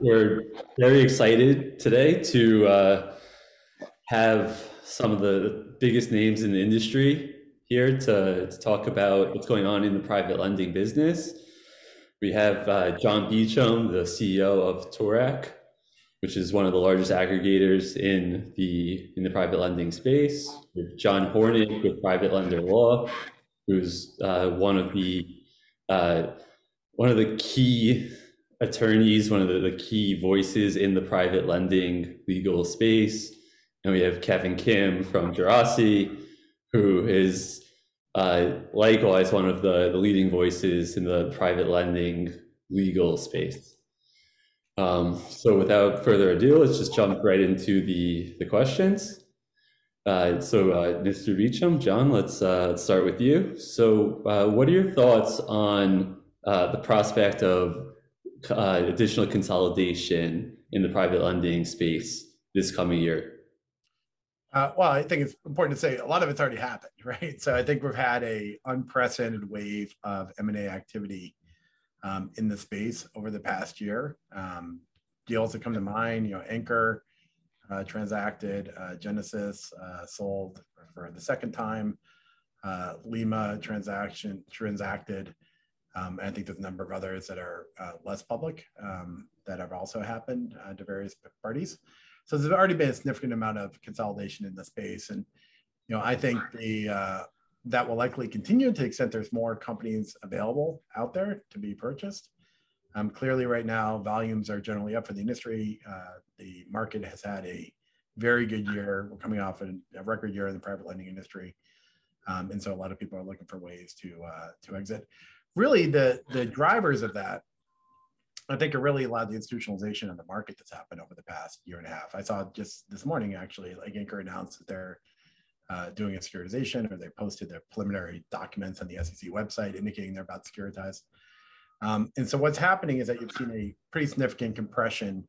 we're very excited today to uh, have some of the biggest names in the industry here to, to talk about what's going on in the private lending business. We have uh, John Beacham, the CEO of Toorak, which is one of the largest aggregators in the in the private lending space. With John Hornick with Private Lender Law, who's uh, one of the uh, one of the key attorneys, one of the, the, key voices in the private lending legal space. And we have Kevin Kim from Geraci, who is uh, likewise one of the, the leading voices in the private lending legal space. Um, so without further ado, let's just jump right into the, the questions. Uh, so, uh, Mr. Beacham, John, let's, uh, let's start with you. So, uh, what are your thoughts on uh, the prospect of uh, additional consolidation in the private lending space this coming year? Uh, well, I think it's important to say a lot of it's already happened, right? So I think we've had a unprecedented wave of M&A activity um, in the space over the past year. Um, deals that come to mind, you know, Anchor uh, transacted, uh, Genesis uh, sold for the second time, uh, Lima transaction transacted. Um, and I think there's a number of others that are uh, less public um, that have also happened uh, to various parties. So there's already been a significant amount of consolidation in the space, and you know I think the uh, that will likely continue to the extent there's more companies available out there to be purchased. Um, clearly, right now volumes are generally up for the industry. Uh, the market has had a very good year. We're coming off a, a record year in the private lending industry, um, and so a lot of people are looking for ways to uh, to exit really the the drivers of that I think are really a lot of the institutionalization of the market that's happened over the past year and a half. I saw just this morning actually, like Anchor announced that they're uh, doing a securitization, or they posted their preliminary documents on the SEC website indicating they're about to securitize. Um, and so what's happening is that you've seen a pretty significant compression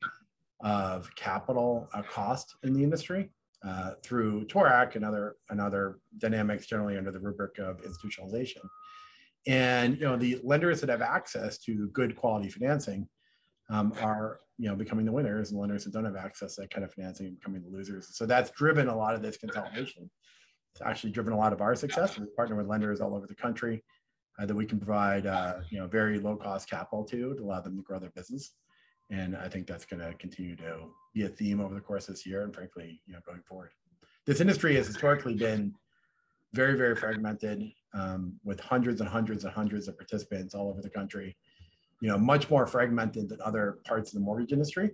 of capital uh, cost in the industry uh, through Toorak and other and other dynamics generally under the rubric of institutionalization. And you know the lenders that have access to good quality financing um, are you know becoming the winners, and lenders that don't have access to that kind of financing becoming the losers. So that's driven a lot of this consolidation. It's actually driven a lot of our success. We partner with lenders all over the country uh, that we can provide uh, you know very low cost capital to to allow them to grow their business. And I think that's going to continue to be a theme over the course of this year, and frankly, you know, going forward. This industry has historically been very, very fragmented um, with hundreds and hundreds and hundreds of participants all over the country. You know, much more fragmented than other parts of the mortgage industry.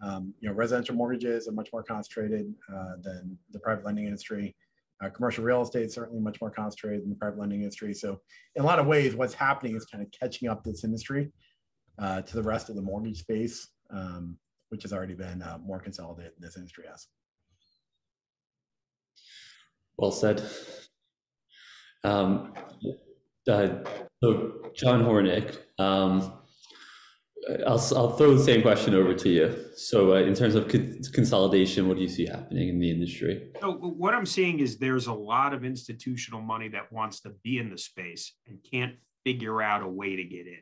Um, you know, residential mortgages are much more concentrated uh, than the private lending industry. Uh, commercial real estate certainly much more concentrated than the private lending industry. So, in a lot of ways, what's happening is kind of catching up this industry uh, to the rest of the mortgage space, um, which has already been uh, more consolidated than this industry has. Well said. Um, uh, so John Hornick, um, I'll, I'll throw the same question over to you. So uh, in terms of con- consolidation, what do you see happening in the industry? So what I'm seeing is there's a lot of institutional money that wants to be in the space and can't figure out a way to get in.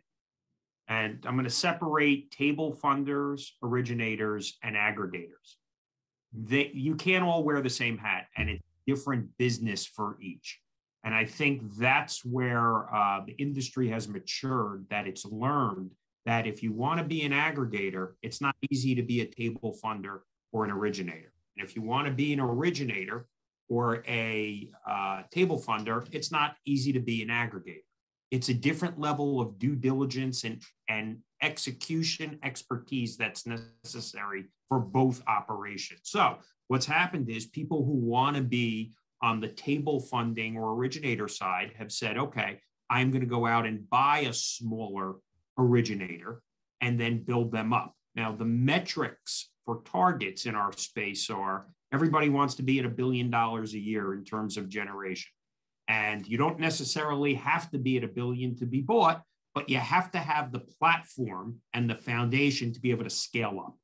And I'm going to separate table funders, originators, and aggregators. They, you can't all wear the same hat, and it's different business for each. And I think that's where uh, the industry has matured, that it's learned that if you want to be an aggregator, it's not easy to be a table funder or an originator. And if you want to be an originator or a uh, table funder, it's not easy to be an aggregator. It's a different level of due diligence and, and execution expertise that's necessary for both operations. So, what's happened is people who want to be on the table funding or originator side have said, okay, I'm going to go out and buy a smaller originator and then build them up. Now, the metrics for targets in our space are everybody wants to be at a billion dollars a year in terms of generation. And you don't necessarily have to be at a billion to be bought, but you have to have the platform and the foundation to be able to scale up.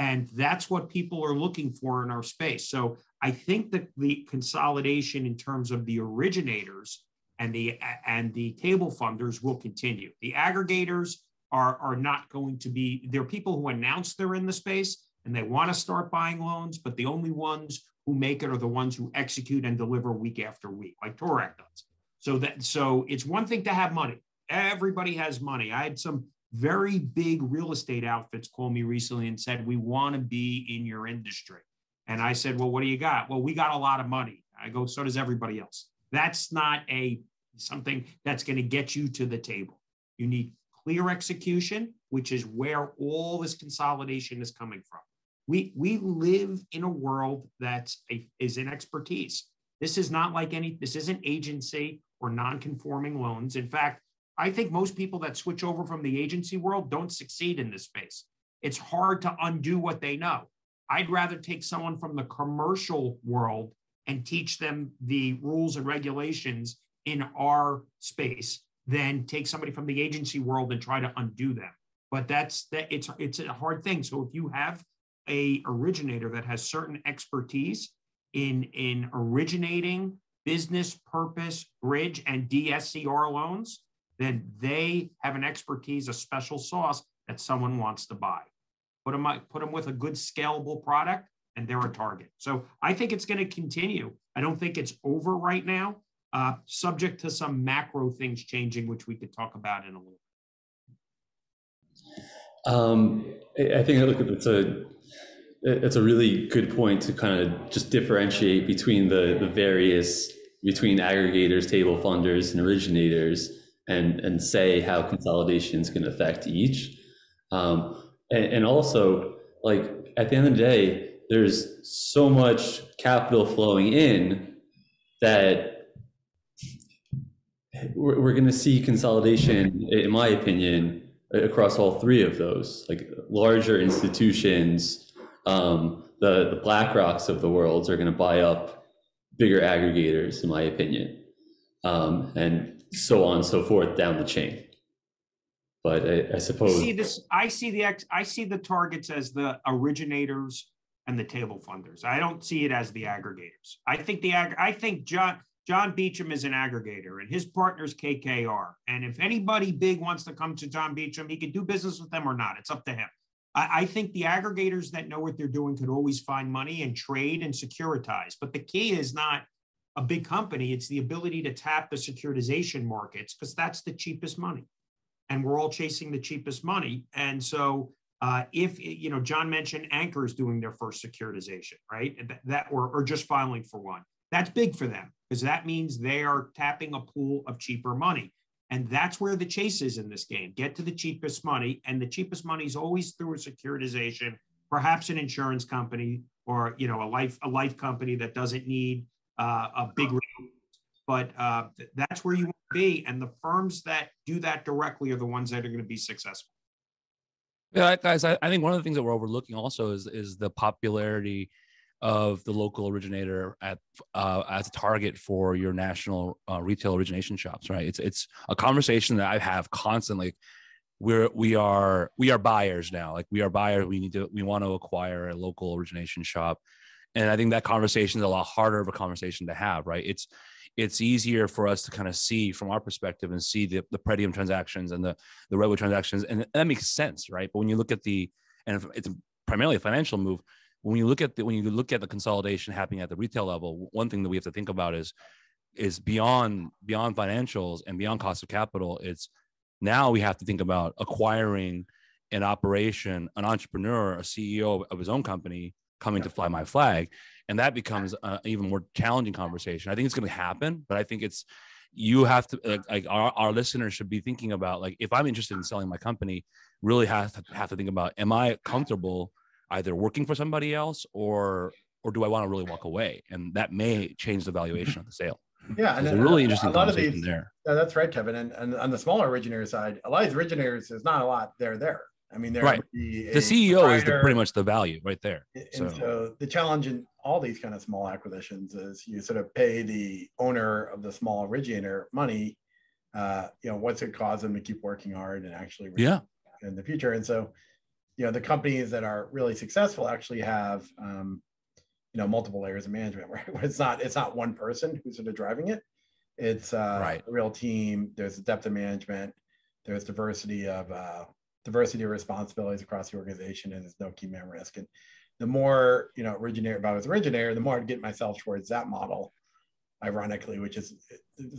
And that's what people are looking for in our space. So I think that the consolidation in terms of the originators and the and the table funders will continue. The aggregators are, are not going to be, there are people who announce they're in the space and they want to start buying loans, but the only ones who make it are the ones who execute and deliver week after week, like Toorak does. So that so it's one thing to have money. Everybody has money. I had some very big real estate outfits called me recently and said, We want to be in your industry. And I said, Well, what do you got? Well, we got a lot of money. I go, so does everybody else. That's not a something that's going to get you to the table. You need clear execution, which is where all this consolidation is coming from. We, we live in a world that is in expertise. This is not like any, this isn't agency or non-conforming loans. In fact, I think most people that switch over from the agency world don't succeed in this space. It's hard to undo what they know. I'd rather take someone from the commercial world and teach them the rules and regulations in our space than take somebody from the agency world and try to undo them. But that's that it's it's a hard thing. So if you have a originator that has certain expertise in in originating business purpose bridge and DSCR loans, then they have an expertise, a special sauce that someone wants to buy. Put them, put them with a good scalable product and they're a target. So I think it's going to continue. I don't think it's over right now, uh, subject to some macro things changing, which we could talk about in a little. Um, I think it's a it's a really good point to kind of just differentiate between the the various between aggregators, table funders, and originators, and and say how consolidation is going to affect each. Um, and, and also, like at the end of the day, there's so much capital flowing in that we're, we're going to see consolidation, in my opinion, across all three of those, like larger institutions, um, the, the BlackRocks of the world are going to buy up bigger aggregators, in my opinion, um, and so on and so forth down the chain. But I, I suppose I see this. I see the ex, I see the targets as the originators and the table funders. I don't see it as the aggregators. I think the ag- I think John John Beacham is an aggregator and his partner's KKR. And if anybody big wants to come to John Beacham, he can do business with them or not. It's up to him. I, I think the aggregators that know what they're doing could always find money and trade and securitize. But the key is not a big company, it's the ability to tap the securitization markets because that's the cheapest money. And we're all chasing the cheapest money. And so uh, if you know, John mentioned Anchor's doing their first securitization, right? That, or, or just filing for one. That's big for them because that means they are tapping a pool of cheaper money. And that's where the chase is in this game. Get to the cheapest money, and the cheapest money is always through a securitization, perhaps an insurance company or you know a life a life company that doesn't need uh, a big. But uh, that's where you want to be, and the firms that do that directly are the ones that are going to be successful. Yeah, guys, I, I think one of the things that we're overlooking also is is the popularity of the local originator at uh, as a target for your national uh, retail origination shops. Right? It's it's a conversation that I have constantly. We're we are we are buyers now. Like we are buyers. We need to we want to acquire a local origination shop, and I think that conversation is a lot harder of a conversation to have. Right? It's it's easier for us to kind of see from our perspective and see the, the Pretium transactions and the, the Redwood transactions. And that makes sense, right? But when you look at the, and it's primarily a financial move, when you look at the, when you look at the consolidation happening at the retail level, one thing that we have to think about is, is beyond, beyond financials and beyond cost of capital. It's now we have to think about acquiring an operation, an entrepreneur, a CEO of his own company coming yeah. to fly my flag and that becomes an even more challenging conversation i think it's going to happen but i think it's you have to like, like our, our listeners should be thinking about like if i'm interested in selling my company really have to have to think about am i comfortable either working for somebody else or or do i want to really walk away and that may change the valuation of the sale yeah, and a really interesting a lot of these, there. Yeah, that's right, Kevin. And, and on the smaller originator side, a lot of these originators, there's not a lot there there. I mean, there right. the CEO is the, pretty much the value right there. And so. the challenge in all these kind of small acquisitions is you sort of pay the owner of the small originator money. Uh, you know, what's it cause them to keep working hard and actually yeah in the future? And so, you know, the companies that are really successful actually have um, you know multiple layers of management where it's not it's not one person who's sort of driving it. It's uh, right. a real team. There's depth of management. There's diversity of uh, diversity of responsibilities across the organization, and there's no key man risk. And the more you know, originator, if I was originator, the more I'd get myself towards that model. Ironically, which is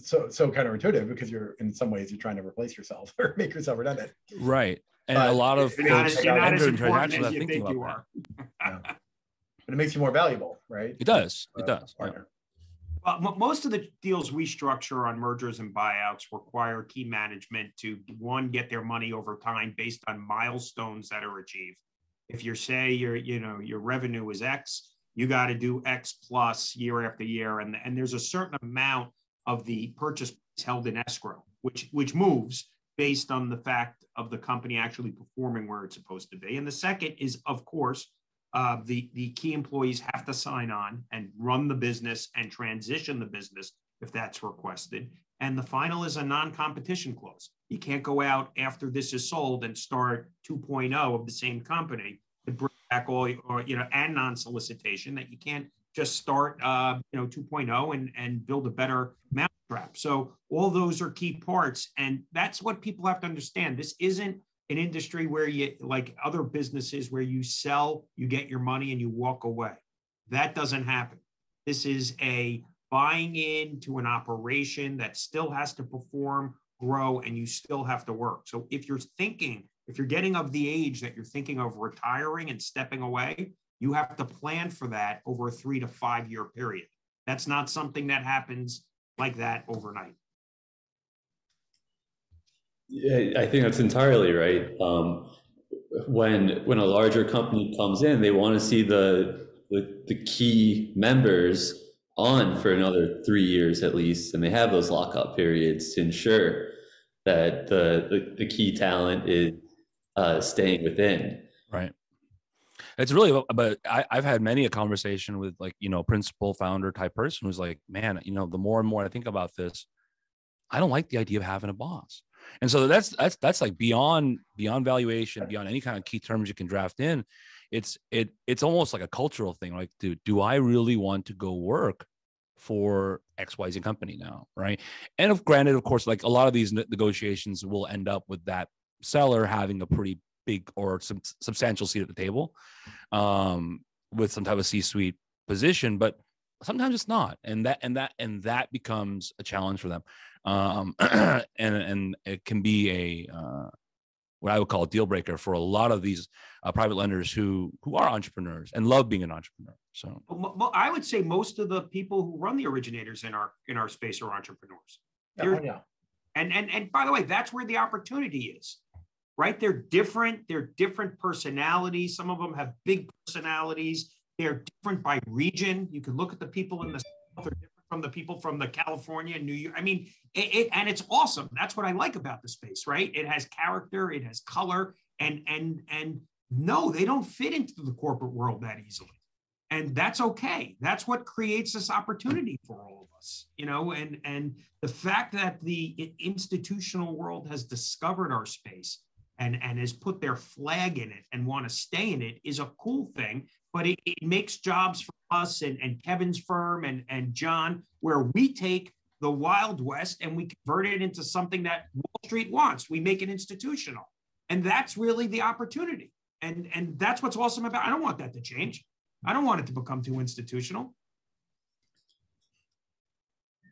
so so counterintuitive because you're in some ways you're trying to replace yourself or make yourself redundant. Right. And but a lot of you're not, as, you're not as important as you think you are. yeah. But it makes you more valuable, right? It does. It uh, does. Yeah. Well, most of the deals we structure on mergers and buyouts require key management to one get their money over time based on milestones that are achieved. If you say your you know your revenue is X, you got to do X plus year after year, and and there's a certain amount of the purchase held in escrow, which which moves based on the fact of the company actually performing where it's supposed to be. And the second is, of course, uh, the, the key employees have to sign on and run the business and transition the business if that's requested. And the final is a non-competition clause. You can't go out after this is sold and start 2.0 of the same company to bring back all, or, you know, and non-solicitation that you can't just start, uh, you know, 2.0 and, and build a better mousetrap. So all those are key parts. And that's what people have to understand. This isn't an industry where you like other businesses where you sell, you get your money and you walk away. That doesn't happen. This is a buying into an operation that still has to perform, grow, and you still have to work. So if you're thinking, if you're getting of the age that you're thinking of retiring and stepping away, you have to plan for that over a three to five year period. That's not something that happens like that overnight. I think that's entirely right. Um, when when a larger company comes in, they want to see the, the, the key members on for another three years at least, and they have those lockup periods to ensure that the the, the key talent is uh, staying within. Right. It's really, but I, I've had many a conversation with like you know principal founder type person who's like, man, you know, the more and more I think about this, I don't like the idea of having a boss. And so that's that's that's like beyond beyond valuation, beyond any kind of key terms you can draft in. It's it it's almost like a cultural thing. Like, do do I really want to go work for XYZ company now? Right. And of granted, of course, like a lot of these negotiations will end up with that seller having a pretty big or some substantial seat at the table um, with some type of C-suite position, but sometimes it's not and that and that and that becomes a challenge for them um, and and it can be a uh, what I would call a deal breaker for a lot of these uh, private lenders who who are entrepreneurs and love being an entrepreneur. So, well, I would say most of the people who run the originators in our in our space are entrepreneurs. Yeah, yeah. And and and by the way, that's where the opportunity is, right? They're different. They're different personalities. Some of them have big personalities. They're different by region. You can look at the people in the south are different from the people from the California, and New York. I mean, it, it, and it's awesome. That's what I like about the space, right? It has character, it has color, and and and no, they don't fit into the corporate world that easily. And that's okay. That's what creates this opportunity for all of us, you know. And and the fact that the institutional world has discovered our space and and has put their flag in it and want to stay in it is a cool thing but it, it makes jobs for us and, and Kevin's firm and, and John, where we take the Wild West and we convert it into something that Wall Street wants. We make it institutional. And that's really the opportunity. And, and that's what's awesome about I don't want that to change. I don't want it to become too institutional.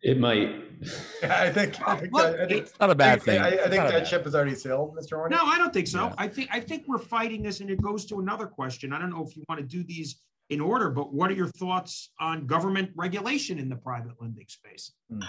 It might. I think, I think, Look, that, I think it's not a bad thing. I, I think that bad. ship has already sailed, Mr. Horner. No, I don't think so. Yeah. I think I think we're fighting this, and it goes to another question. I don't know if you want to do these in order, but what are your thoughts on government regulation in the private lending space? Hmm.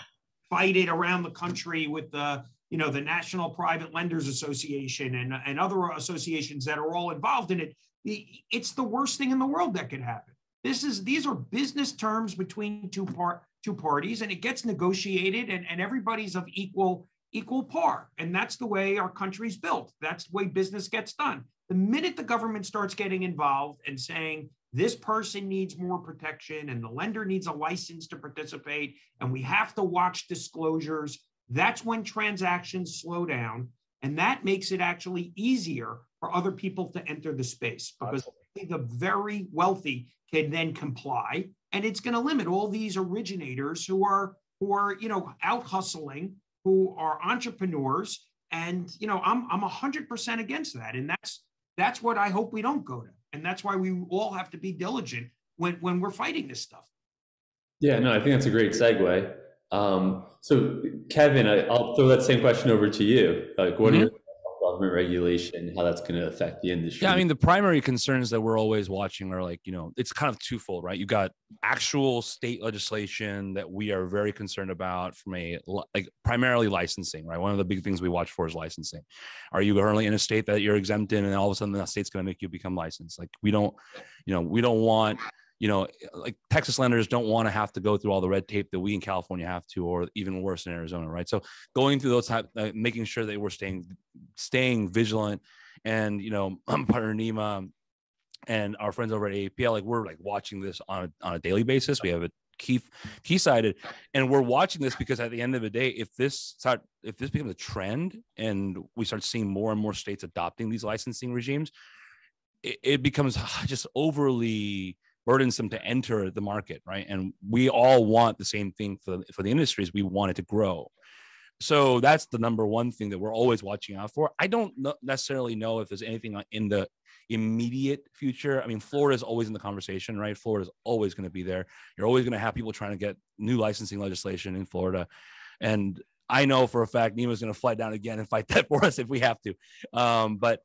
Fight it around the country with the you know the National Private Lenders Association and and other associations that are all involved in it. It's the worst thing in the world that could happen. This is these are business terms between two part two parties and it gets negotiated and, and everybody's of equal equal par. And that's the way our country's built. That's the way business gets done. The minute the government starts getting involved and saying this person needs more protection and the lender needs a license to participate and we have to watch disclosures that's when transactions slow down and that makes it actually easier for other people to enter the space because the very wealthy can then comply and it's going to limit all these originators who are who are you know out hustling who are entrepreneurs And you know, I'm I'm hundred percent against that. And that's that's what I hope we don't go to. And that's why we all have to be diligent when when we're fighting this stuff. Yeah, no, I think that's a great segue. Um, so, Kevin, I, will throw that same question over to you. Like, what mm-hmm. are your government regulation, how that's going to affect the industry. Yeah, I mean, the primary concerns that we're always watching are like, you know, it's kind of twofold, right? You got actual state legislation that we are very concerned about from a like primarily licensing, right? One of the big things we watch for is licensing. Are you currently in a state that you're exempt in, and all of a sudden that state's going to make you become licensed? Like, we don't, you know, we don't want you know, like Texas lenders don't want to have to go through all the red tape that we in California have to, or even worse in Arizona, right? So going through those type, uh, making sure that we're staying, staying vigilant, and you know, partner Nema and our friends over at AAPL, like we're like watching this on a, on a daily basis. We have a key key sided, and we're watching this because at the end of the day, if this start, if this becomes a trend, and we start seeing more and more states adopting these licensing regimes, it, it becomes just overly burdensome to enter the market, right? And we all want the same thing for, for the industries. We want it to grow. So that's the number one thing that we're always watching out for. I don't necessarily know if there's anything in the immediate future. I mean, Florida is always in the conversation, right? Florida is always going to be there. You're always going to have people trying to get new licensing legislation in Florida. And I know for a fact Nema's going to fly down again and fight that for us if we have to. Um, but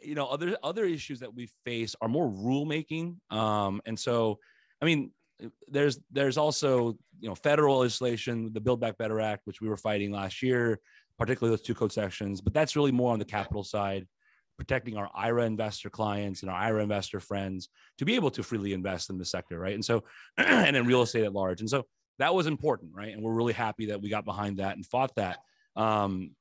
you know other other issues that we face are more rulemaking. Um, and so i mean there's there's also you know federal legislation the build back better act which we were fighting last year particularly those two code sections but that's really more on the capital side protecting our ira investor clients and our ira investor friends to be able to freely invest in the sector right? And so and in real estate at large. And so that was important right? And we're really happy that we got behind that and fought that. Um,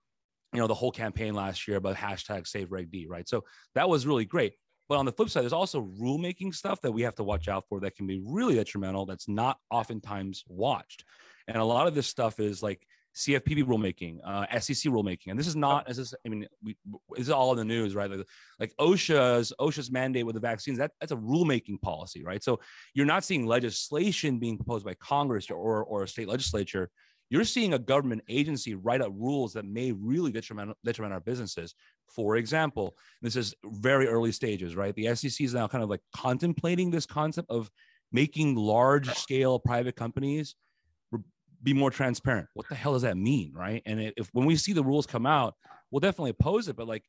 you know the whole campaign last year about hashtag save reg d right so that was really great but on the flip side there's also rulemaking stuff that we have to watch out for that can be really detrimental that's not oftentimes watched and a lot of this stuff is like CFPB rulemaking, uh, SEC rulemaking, and this is not as this, I mean, we, this is all in the news, right? Like, like OSHA's OSHA's mandate with the vaccines. That that's a rulemaking policy, right? So you're not seeing legislation being proposed by Congress or or, or a state legislature you're seeing a government agency write up rules that may really detriment, detriment our businesses. For example, this is very early stages, right? The SEC is now kind of like contemplating this concept of making large scale private companies be more transparent. What the hell does that mean, right? And if when we see the rules come out, we'll definitely oppose it. But like,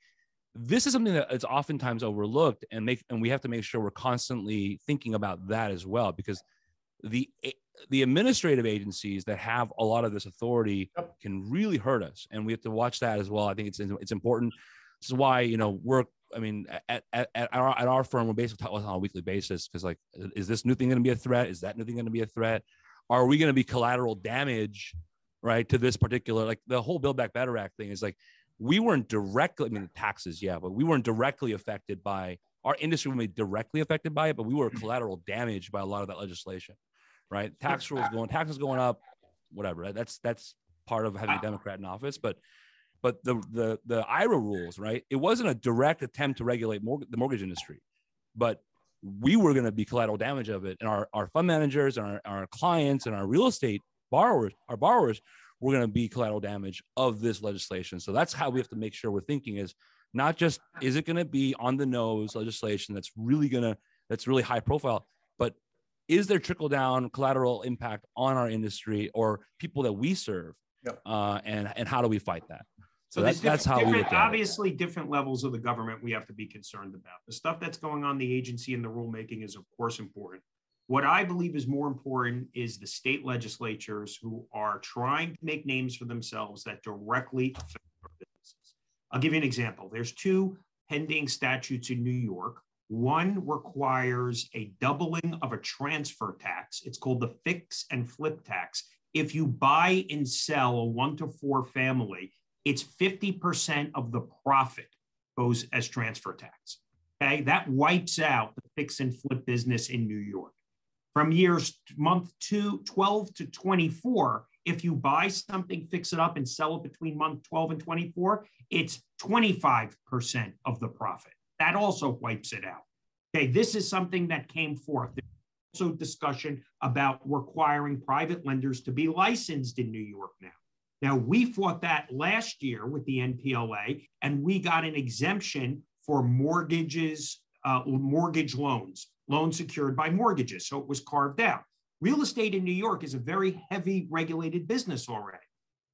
this is something that is oftentimes overlooked, and make and we have to make sure we're constantly thinking about that as well, because the the administrative agencies that have a lot of this authority yep. can really hurt us, and we have to watch that as well. I think it's it's important. This is why you know we're. I mean, at, at, at, our, at our firm, we're basically talking on a weekly basis because, like, is this new thing going to be a threat? Is that new thing going to be a threat? Are we going to be collateral damage, right, to this particular, like, the whole Build Back Better Act thing is like, we weren't directly, I mean, taxes, yeah, but we weren't directly affected by our industry, we directly affected by it, but we were mm. collateral damage by a lot of that legislation right? Tax rules going, taxes going up, whatever. Right? That's that's part of having a Democrat in office. But but the the the IRA rules, right? It wasn't a direct attempt to regulate the mortgage industry, but we were going to be collateral damage of it, and our our fund managers and our, our clients and our real estate borrowers, our borrowers, were going to be collateral damage of this legislation. So that's how we have to make sure we're thinking is not just is it going to be on the nose legislation that's really going to that's really high profile is there trickle down collateral impact on our industry or people that we serve? Yep. Uh, and and how do we fight that? So, so that's, that's how we look at obviously it. different levels of the government we have to be concerned about. The stuff that's going on the agency and the rulemaking is of course important. What I believe is more important is the state legislatures who are trying to make names for themselves that directly affect our businesses. I'll give you an example. There's two pending statutes in New York one requires a doubling of a transfer tax. It's called the fix and flip tax. If you buy and sell a one to four family, it's 50% of the profit goes as transfer tax. Okay, that wipes out the fix and flip business in New York. From years month two, 12 to 24, if you buy something, fix it up, and sell it between month 12 and 24, it's 25% of the profit. That also wipes it out. Okay, this is something that came forth. There's also discussion about requiring private lenders to be licensed in New York now. Now, we fought that last year with the NPLA, and we got an exemption for mortgages, uh, mortgage loans, loans secured by mortgages. So it was carved out. Real estate in New York is a very heavy regulated business already.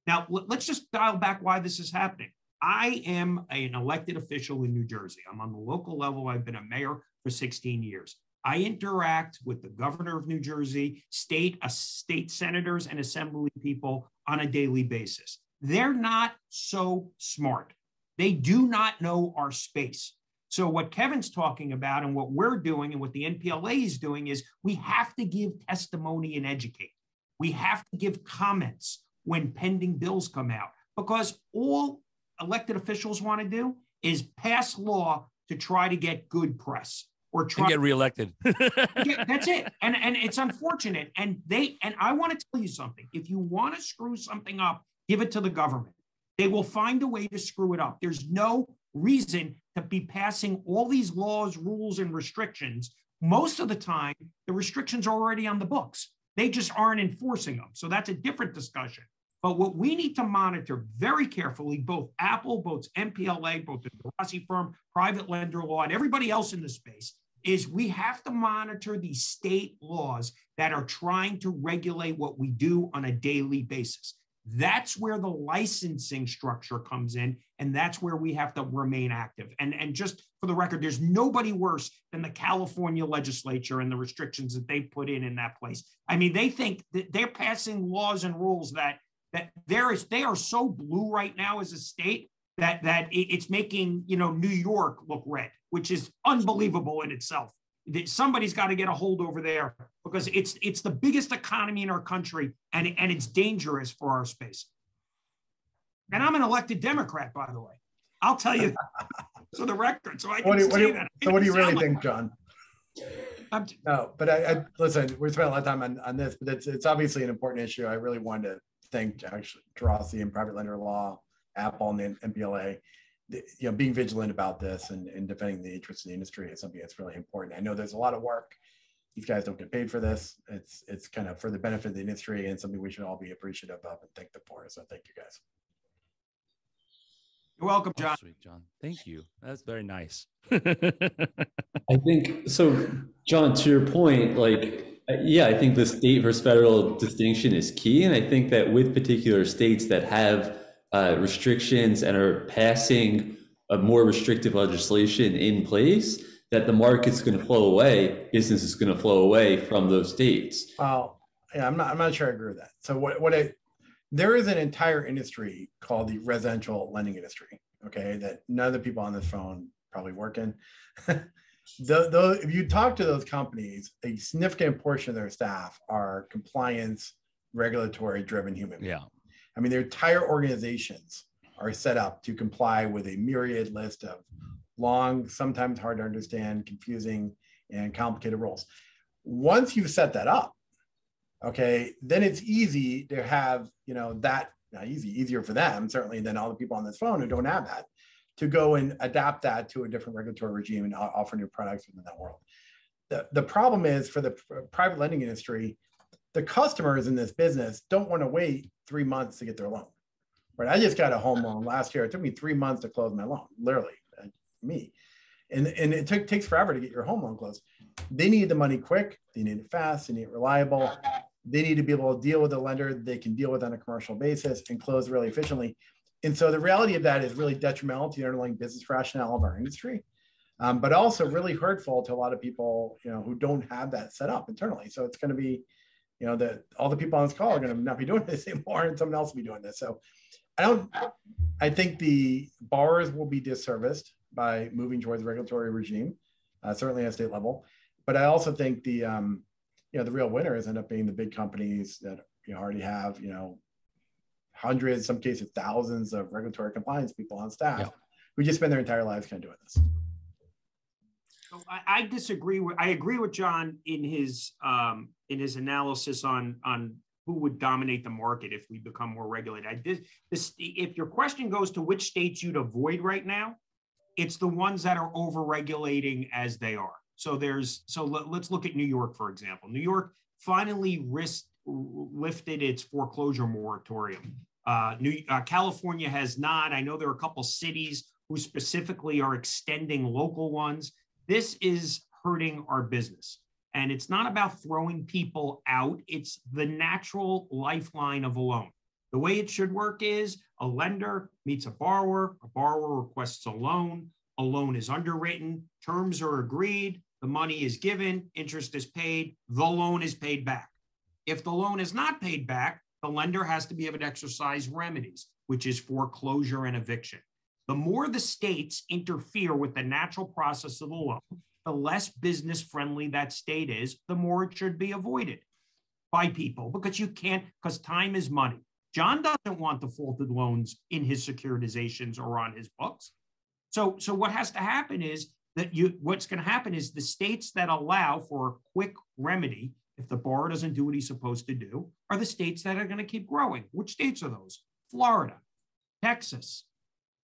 Now, let's just dial back why this is happening. I am an elected official in New Jersey. I'm on the local level. I've been a mayor for 16 years. I interact with the governor of New Jersey, state, uh, state senators, and assembly people on a daily basis. They're not so smart. They do not know our space. So, what Kevin's talking about and what we're doing and what the NPLA is doing is we have to give testimony and educate. We have to give comments when pending bills come out because all elected officials want to do is pass law to try to get good press or try and get reelected. that's it. And and it's unfortunate. And they and I want to tell you something. If you want to screw something up, give it to the government. They will find a way to screw it up. There's no reason to be passing all these laws, rules, and restrictions. Most of the time, the restrictions are already on the books. They just aren't enforcing them. So that's a different discussion. But what we need to monitor very carefully, both AAPL, both NPLA, both the Rossi firm, private lender law, and everybody else in the space, is we have to monitor the state laws that are trying to regulate what we do on a daily basis. That's where the licensing structure comes in, and that's where we have to remain active. And, and just for the record, there's nobody worse than the California legislature and the restrictions that they put in in that place. I mean, they think that they're passing laws and rules that that there is they are so blue right now as a state that that it's making you know New York look red, which is unbelievable in itself. Somebody's got to get a hold over there because it's it's the biggest economy in our country and and it's dangerous for our space. And I'm an elected Democrat, by the way. I'll tell you. so the record. So I can what do, what do, that. So what do you really think, like John? no, but I, I, listen. We spent a lot of time on, on this, but it's it's obviously an important issue. I really wanted to thank actually Geraci and private lender law, AAPL and the NPLA. You know, being vigilant about this and, and defending the interests of the industry is something that's really important. I know there's a lot of work. These guys don't get paid for this. It's it's kind of for the benefit of the industry and something we should all be appreciative of and thank them for. So thank you guys. You're welcome, oh, John. Oh, sweet, John. Thank you. That's very nice. I think so, John. To your point, like yeah, I think the state versus federal distinction is key. And I think that with particular states that have uh, restrictions and are passing a more restrictive legislation in place, that the market's going to flow away, business is going to flow away from those states. Well, yeah, I'm not, I'm not sure I agree with that. So what, what I, there is an entire industry called the residential lending industry, okay, that none of the people on this phone probably work in. the, the, if you talk to those companies, a significant portion of their staff are compliance, regulatory driven human beings. Yeah. I mean, their entire organizations are set up to comply with a myriad list of long, sometimes hard to understand, confusing, and complicated rules. Once you've set that up, okay, then it's easy to have, you know, that not easy, easier for them, certainly than all the people on this phone who don't have that to go and adapt that to a different regulatory regime and offer new products within that world. The, the problem is for the private lending industry, the customers in this business don't want to wait three months to get their loan. Right. I just got a home loan last year. It took me three months to close my loan, literally, uh, me. And, and it took, takes forever to get your home loan closed. They need the money quick, they need it fast, they need it reliable. They need to be able to deal with a lender they can deal with on a commercial basis and close really efficiently. And so the reality of that is really detrimental to the underlying business rationale of our industry, um, but also really hurtful to a lot of people, you know, who don't have that set up internally. So it's going to be, you know, that all the people on this call are going to not be doing this anymore, and someone else will be doing this. So I don't. I think the borrowers will be disserviced by moving towards a regulatory regime, uh, certainly at state level. But I also think the, um, you know, the real winners end up being the big companies that you know, already have, you know, hundreds, some cases thousands of regulatory compliance people on staff yeah. who just spend their entire lives kind of doing this. So I, I, disagree with. I agree with John in his um, in his analysis on on who would dominate the market if we become more regulated. I did this. If your question goes to which states you'd avoid right now, it's the ones that are over regulating as they are. So there's so let, us look at New York for example. New York finally risked lifted its foreclosure moratorium Uh, New uh, California has not. I know there are a couple cities who specifically are extending local ones. This is hurting our business. And it's not about throwing people out, it's the natural lifeline of a loan. The way it should work is a lender meets a borrower, a borrower requests a loan, a loan is underwritten, terms are agreed, the money is given, interest is paid, the loan is paid back. If the loan is not paid back, the lender has to be able to exercise remedies, which is foreclosure and eviction. The more the states interfere with the natural process of the loan, the less business friendly that state is, the more it should be avoided by people because you can't, because time is money. John doesn't want defaulted loans in his securitizations or on his books. So, so what has to happen is that you what's going to happen is the states that allow for a quick remedy if the borrower doesn't do what he's supposed to do are the states that are going to keep growing. Which states are those? Florida, Texas.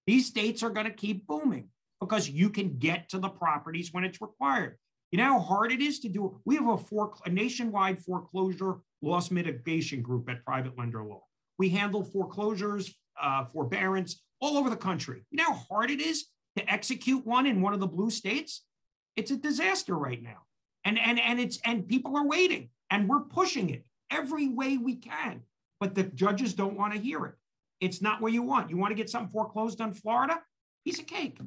These states are going to keep booming because you can get to the properties when it's required. You know how hard it is to do. We have a, for, a nationwide foreclosure loss mitigation group at Private Lender Law. We handle foreclosures, uh, forbearance all over the country. You know how hard it is to execute one in one of the blue states? It's a disaster right now. And and and it's and people are waiting and we're pushing it every way we can. But the judges don't want to hear it. It's not what you want. You want to get something foreclosed on Florida? Piece of cake.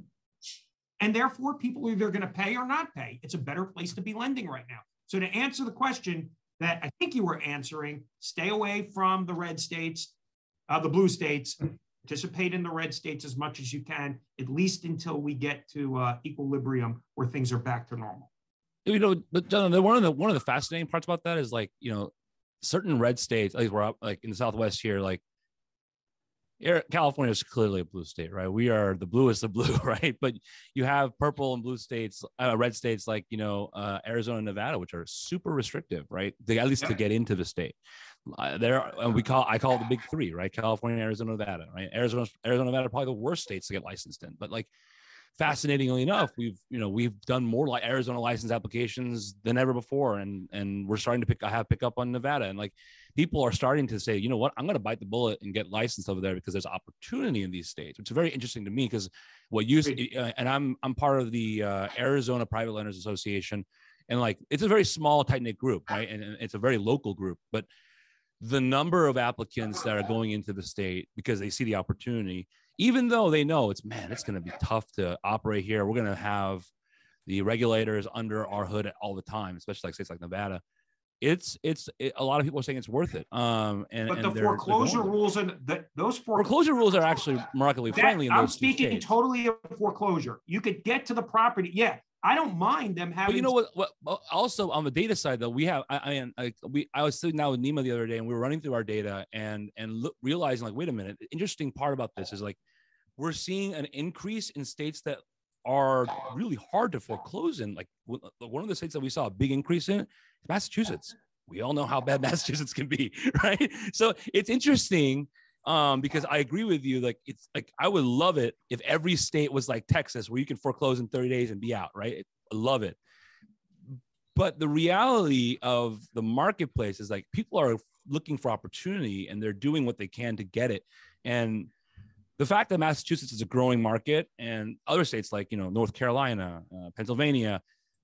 And therefore, people are either going to pay or not pay. It's a better place to be lending right now. So, to answer the question that I think you were answering, stay away from the red states, uh, the blue states, participate in the red states as much as you can, at least until we get to uh, equilibrium where things are back to normal. You know, but John, the, one of the one of the fascinating parts about that is like you know, certain red states, like we're up, like in the Southwest here, like California is clearly a blue state, right? We are the bluest of blue, right? But you have purple and blue states, uh, red states like you know uh, Arizona, and Nevada, which are super restrictive, right? They, at least yeah. to get into the state. Uh, there, and we call I call it the big three, right? California, Arizona, Nevada, right? Arizona, Arizona, Nevada, are probably the worst states to get licensed in. But like, fascinatingly enough, we've you know we've done more like Arizona license applications than ever before, and and we're starting to pick I have pick up on Nevada, and like people are starting to say, you know what, I'm going to bite the bullet and get licensed over there because there's opportunity in these states, which is very interesting to me because what you uh, and I'm I'm part of the uh, Arizona Private Lenders Association, and like it's a very small tight knit group, right, and, and it's a very local group, but the number of applicants that are going into the state because they see the opportunity, even though they know it's man, it's going to be tough to operate here. We're going to have the regulators under our hood all the time, especially like states like Nevada. It's it's it, a lot of people are saying it's worth it. Um, and but and the foreclosure rules and the, those foreclosure rules are actually remarkably friendly. I'm speaking totally of foreclosure. You could get to the property. Yeah, I don't mind them having. But you know what? what also on the data side, though, we have. I, I mean, I, we. I was sitting down with Nema the other day, and we were running through our data and and look, realizing, like, wait a minute. The interesting part about this is like, we're seeing an increase in states that are really hard to foreclose in. Like uh, one of the states that we saw a big increase in is Massachusetts. We all know how bad Massachusetts can be, right? So it's interesting um, because I agree with you. Like it's like I would love it if every state was like Texas, where you can foreclose in 30 days and be out. Right? I love it. But the reality of the marketplace is like people are looking for opportunity and they're doing what they can to get it. And the fact that Massachusetts is a growing market and other states like you know North Carolina, uh, Pennsylvania,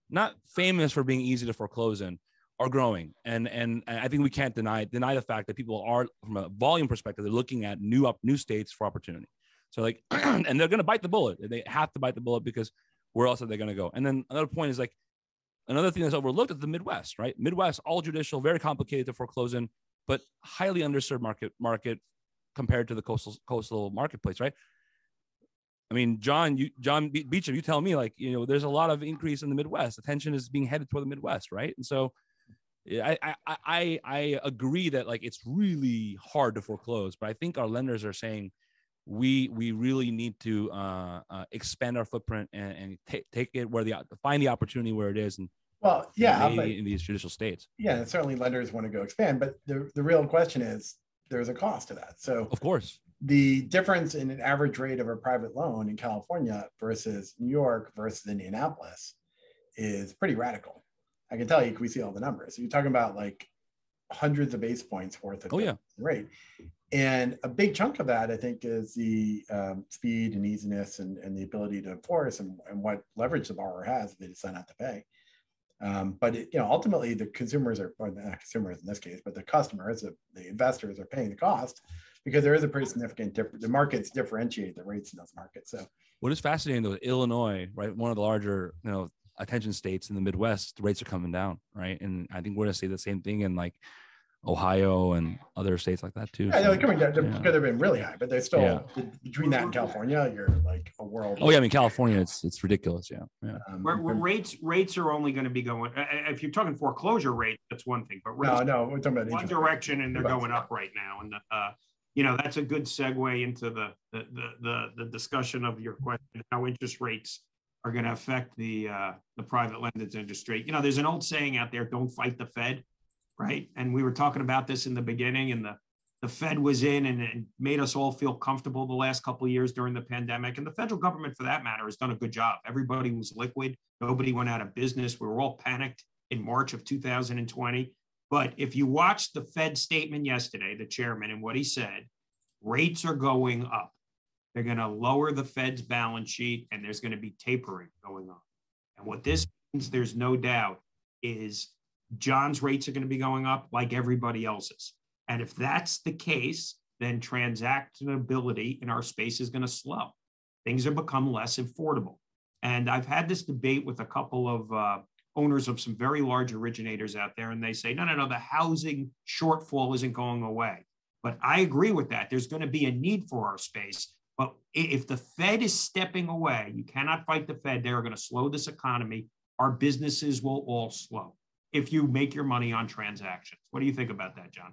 not famous for being easy to foreclose in, are growing, and and I think we can't deny deny the fact that people are from a volume perspective they're looking at new up new states for opportunity. So like, and they're going to bite the bullet. They have to bite the bullet because where else are they going to go? And then another point is like another thing that's overlooked is the Midwest, right? Midwest, all judicial, very complicated to foreclose in, but highly underserved market market compared to the coastal coastal marketplace, right? I mean, John, you, John Beacham, you tell me like, you know, there's a lot of increase in the Midwest. Attention is being headed toward the Midwest, right? And so I, I I I agree that like it's really hard to foreclose, but I think our lenders are saying we we really need to uh, uh, expand our footprint and, and take take it where the find the opportunity where it is and well yeah but, in these judicial states. Yeah certainly lenders want to go expand but the, the real question is there's a cost to that. So of course. the difference in an average rate of a private loan in california versus new york versus indianapolis is pretty radical I can tell you, we see all the numbers. You're talking about like hundreds of base points worth of oh yeah rate. And a big chunk of that, I think, is the um, speed and easiness and, and the ability to enforce and, and what leverage the borrower has if they decide not to pay. Um, but it, you know, ultimately, the consumers are, or not consumers in this case, but the customers, the, the investors are paying the cost because there is a pretty significant difference. The markets differentiate the rates in those markets. So, what is fascinating though, Illinois, right, one of the larger, you know, attention states in the Midwest, the rates are coming down, right? And I think we're going to see the same thing in like Ohio and other states like that too. Yeah, they're coming down yeah. they've been really high, but they're still yeah. between that and California, you're like a world. Oh yeah, I mean California, it's it's ridiculous. Yeah, yeah. Um, where, where rates rates are only going to be going. If you're talking foreclosure rate, that's one thing, but no, no, we're talking about one direction, and they're going up right now. And uh, you know that's a good segue into the the the the, discussion of your question, how interest rates are going to affect the uh, the private lenders industry. You know, there's an old saying out there: "Don't fight the Fed." right? And we were talking about this in the beginning, and the the Fed was in and, and made us all feel comfortable the last couple of years during the pandemic. And the federal government, for that matter, has done a good job. Everybody was liquid. Nobody went out of business. We were all panicked in March of 2020. But if you watched the Fed statement yesterday, the chairman and what he said, rates are going up. They're going to lower the Fed's balance sheet and there's going to be tapering going on. And what this means, there's no doubt, is John's rates are going to be going up like everybody else's. And if that's the case, then transactability in our space is going to slow. Things have become less affordable. And I've had this debate with a couple of uh, owners of some very large originators out there, and they say, no, no, no, the housing shortfall isn't going away. But I agree with that. There's going to be a need for our space. But if the Fed is stepping away, you cannot fight the Fed. They're going to slow this economy. Our businesses will all slow if you make your money on transactions. What do you think about that, John?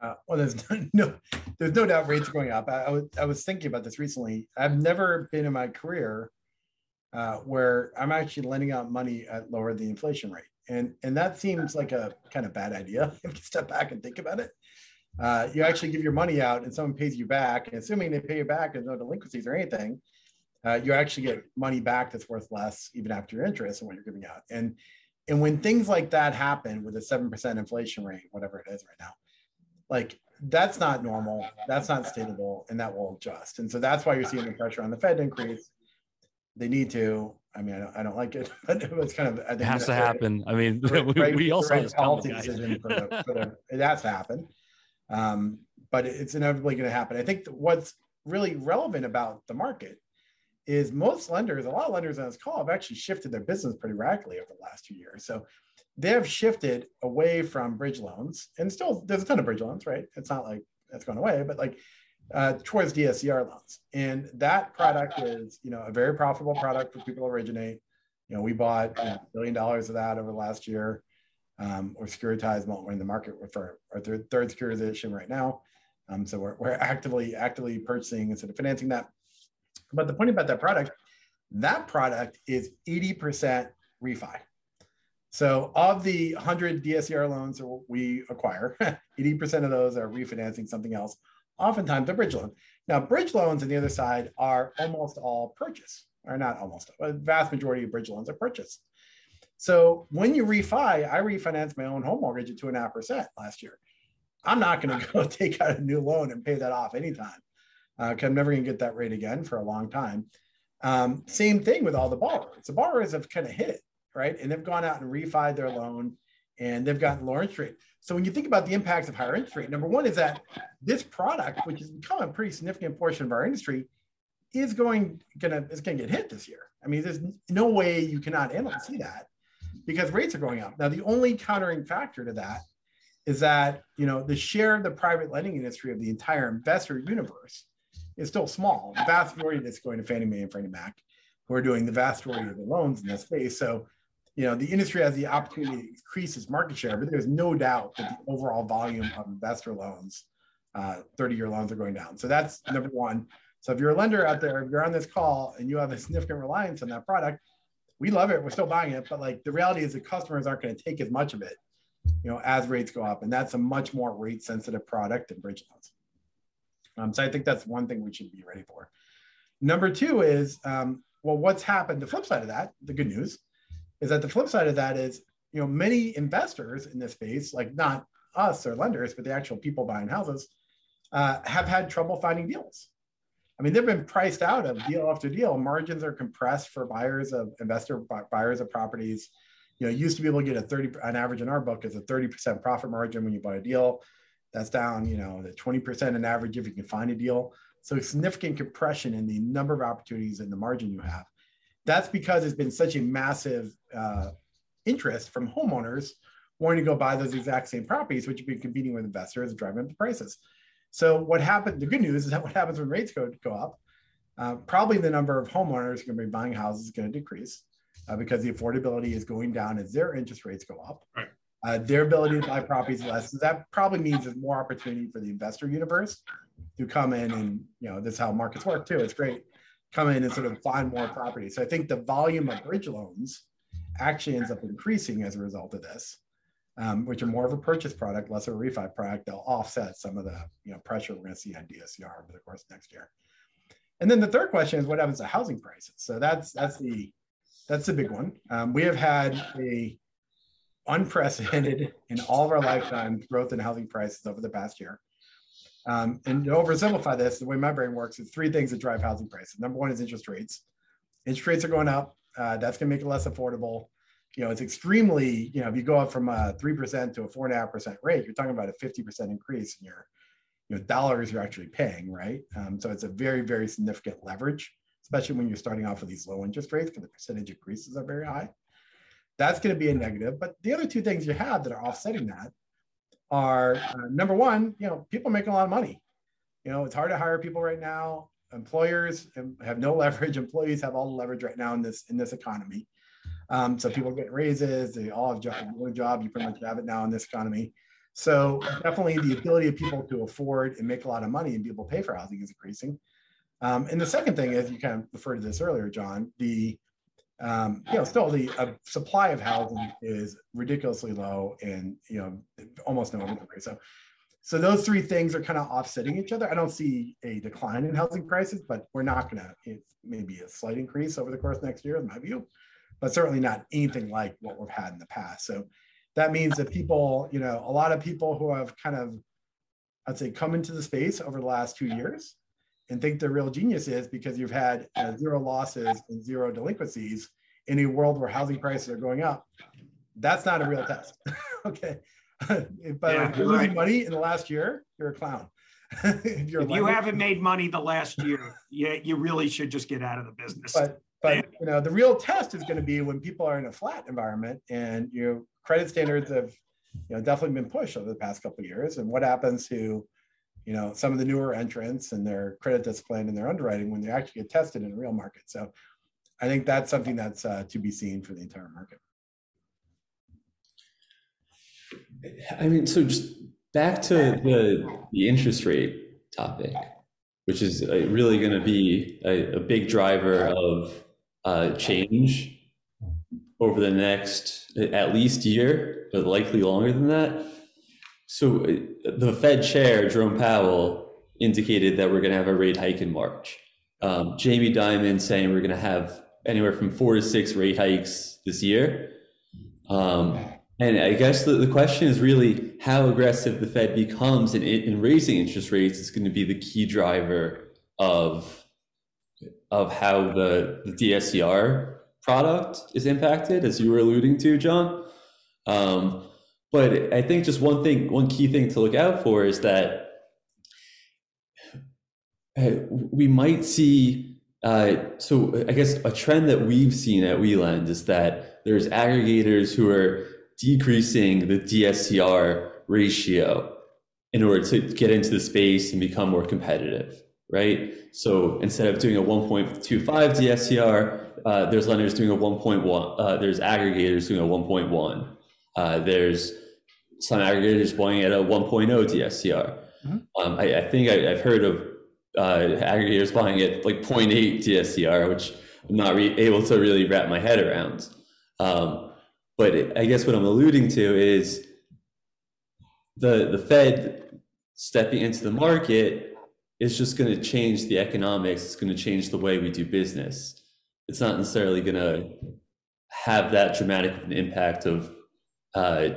Uh, well, there's no, there's no doubt rates are going up. I, I, was, I was thinking about this recently. I've never been in my career uh, where I'm actually lending out money at lower the inflation rate, and and that seems like a kind of bad idea. If you step back and think about it, uh, you actually give your money out, and someone pays you back, and assuming they pay you back, and no delinquencies or anything, uh, you actually get money back that's worth less even after your interest and what you're giving out. And and when things like that happen with a 7% inflation rate, whatever it is right now, like that's not normal, that's not stable, and that will adjust. And so that's why you're seeing the pressure on the Fed increase. They need to. I mean, I don't, I don't like it, but it's kind of. I think it has to happen. I mean, we, right, we also right policy decision for the, for the, it has to happen, um, but it's inevitably going to happen. I think what's really relevant about the market is most lenders, a lot of lenders on this call have actually shifted their business pretty radically over the last two years. So they have shifted away from bridge loans and still there's a ton of bridge loans, right? It's not like that's gone away, but like uh, towards DSCR loans. And that product is, you know, a very profitable product for people to originate. You know, we bought a billion dollars of that over the last year. Um, or securitized we're in the market for our third, third securitization right now. Um, so we're, we're actively actively purchasing instead of financing that. But the point about that product, that product is 80% refi. So of the 100 DSCR loans we acquire, 80% of those are refinancing something else, oftentimes a bridge loan. Now, bridge loans on the other side are almost all purchase, or not almost, a vast majority of bridge loans are purchase. So when you refi, I refinanced my own home mortgage at two and a half percent last year. I'm not going to go take out a new loan and pay that off anytime uh, I'm never going to get that rate again for a long time. Um, same thing with all the borrowers. The borrowers have kind of hit it, right? And they've gone out and refi their loan and they've gotten lower interest rate. So when you think about the impacts of higher interest rate, number one is that this product, which has become a pretty significant portion of our industry, is going gonna is gonna get hit this year. I mean, there's no way you cannot see that because rates are going up. Now, the only countering factor to that is that you know the share of the private lending industry of the entire investor universe is still small. The vast majority that's going to Fannie Mae and Freddie Mac, who are doing the vast majority of the loans in that space. So, you know, the industry has the opportunity to increase its market share, but there's no doubt that the overall volume of investor loans, 30-year uh, loans, are going down. So that's number one. So if you're a lender out there, if you're on this call and you have a significant reliance on that product, we love it. We're still buying it, but like the reality is the customers aren't going to take as much of it, you know, as rates go up, and that's a much more rate sensitive product than bridge loans. Um, so I think that's one thing we should be ready for. Number two is, um, well, what's happened? The flip side of that, the good news, is that the flip side of that is, you know, many investors in this space, like not us or lenders, but the actual people buying houses, uh, have had trouble finding deals. I mean, they've been priced out of deal after deal. Margins are compressed for buyers of investor buyers of properties. You know, used to be able to get a 30 on average in our book is a 30% profit margin when you buy a deal. That's down, you know, the 20% on average if you can find a deal. So significant compression in the number of opportunities and the margin you have. That's because it's been such a massive uh, interest from homeowners wanting to go buy those exact same properties, which have been competing with investors and driving up the prices. So what happened? The good news is that what happens when rates go go up, uh, probably the number of homeowners going to be buying houses is going to decrease uh, because the affordability is going down as their interest rates go up. Right. Uh, their ability to buy properties less. So that probably means there's more opportunity for the investor universe to come in and you know that's how markets work too. It's great come in and sort of find more property. So I think the volume of bridge loans actually ends up increasing as a result of this um, which are more of a purchase product, less of a refi product, they'll offset some of the you know pressure we're going to see on DSCR over the course of next year. And then the third question is what happens to housing prices? So that's that's the that's the big one. Um, we have had a unprecedented in all of our lifetime growth in housing prices over the past year. Um, and to oversimplify this, the way my brain works is three things that drive housing prices. Number one is interest rates. Interest rates are going up. Uh, that's going to make it less affordable you know, it's extremely, you know, if you go up from a 3% to a 4.5% rate, you're talking about a 50% increase in your, you know, dollars you're actually paying, right? Um, so it's a very, very significant leverage, especially when you're starting off with these low interest rates because the percentage increases are very high. That's going to be a negative. But the other two things you have that are offsetting that are uh, number one, you know, people making a lot of money. You know, it's hard to hire people right now. Employers have no leverage. Employees have all the leverage right now in this in this economy. Um, so people get raises, they all have job, one job, you pretty much have it now in this economy. So definitely the ability of people to afford and make a lot of money and be able to pay for housing is increasing. Um, and the second thing is, you kind of referred to this earlier, John, the, um, you know, still the uh, supply of housing is ridiculously low and, you know, almost no inventory. So, so those three things are kind of offsetting each other. I don't see a decline in housing prices, but we're not going to, it's maybe a slight increase over the course of next year, in my view but certainly not anything like what we've had in the past. So that means that people, you know, a lot of people who have kind of, I'd say, come into the space over the last two years and think they're real geniuses because you've had uh, zero losses and zero delinquencies in a world where housing prices are going up. That's not a real test. okay. but yeah, if you're losing right. money in the last year, you're a clown. if, if you haven't made money the last year, you, you really should just get out of the business. But but you know, the real test is going to be when people are in a flat environment and you know, credit standards have you know definitely been pushed over the past couple of years. And what happens to you know some of the newer entrants and their credit discipline and their underwriting when they actually get tested in a real market. So I think that's something that's uh, to be seen for the entire market. I mean, so just back to the the interest rate topic, which is uh, really going to be a, a, big driver of uh, change over the next at least year, but likely longer than that. So uh, the Fed chair, Jerome Powell, indicated that we're going to have a rate hike in March. Um, Jamie Dimon saying we're going to have anywhere from four to six rate hikes this year. Um, and I guess the, the question is really how aggressive the Fed becomes in, in raising interest rates is going to be the key driver of of how the, the DSCR product is impacted, as you were alluding to, John. Um, but I think just one thing, one key thing to look out for is that uh, we might see. Uh, so I guess a trend that we've seen at WeLend is that there's aggregators who are decreasing the DSCR ratio in order to get into the space and become more competitive right? So instead of doing a 1.25 DSCR, uh, there's lenders doing a 1.1, uh, there's aggregators doing a 1.1. Uh, there's some aggregators buying at a 1.0 DSCR. Mm-hmm. Um, I, I, think I, have heard of uh, aggregators buying at like 0.8 DSCR, which I'm not re- able to really wrap my head around. Um, but I guess what I'm alluding to is the the Fed stepping into the market it's just going to change the economics. It's going to change the way we do business. It's not necessarily going to have that dramatic of an impact of uh,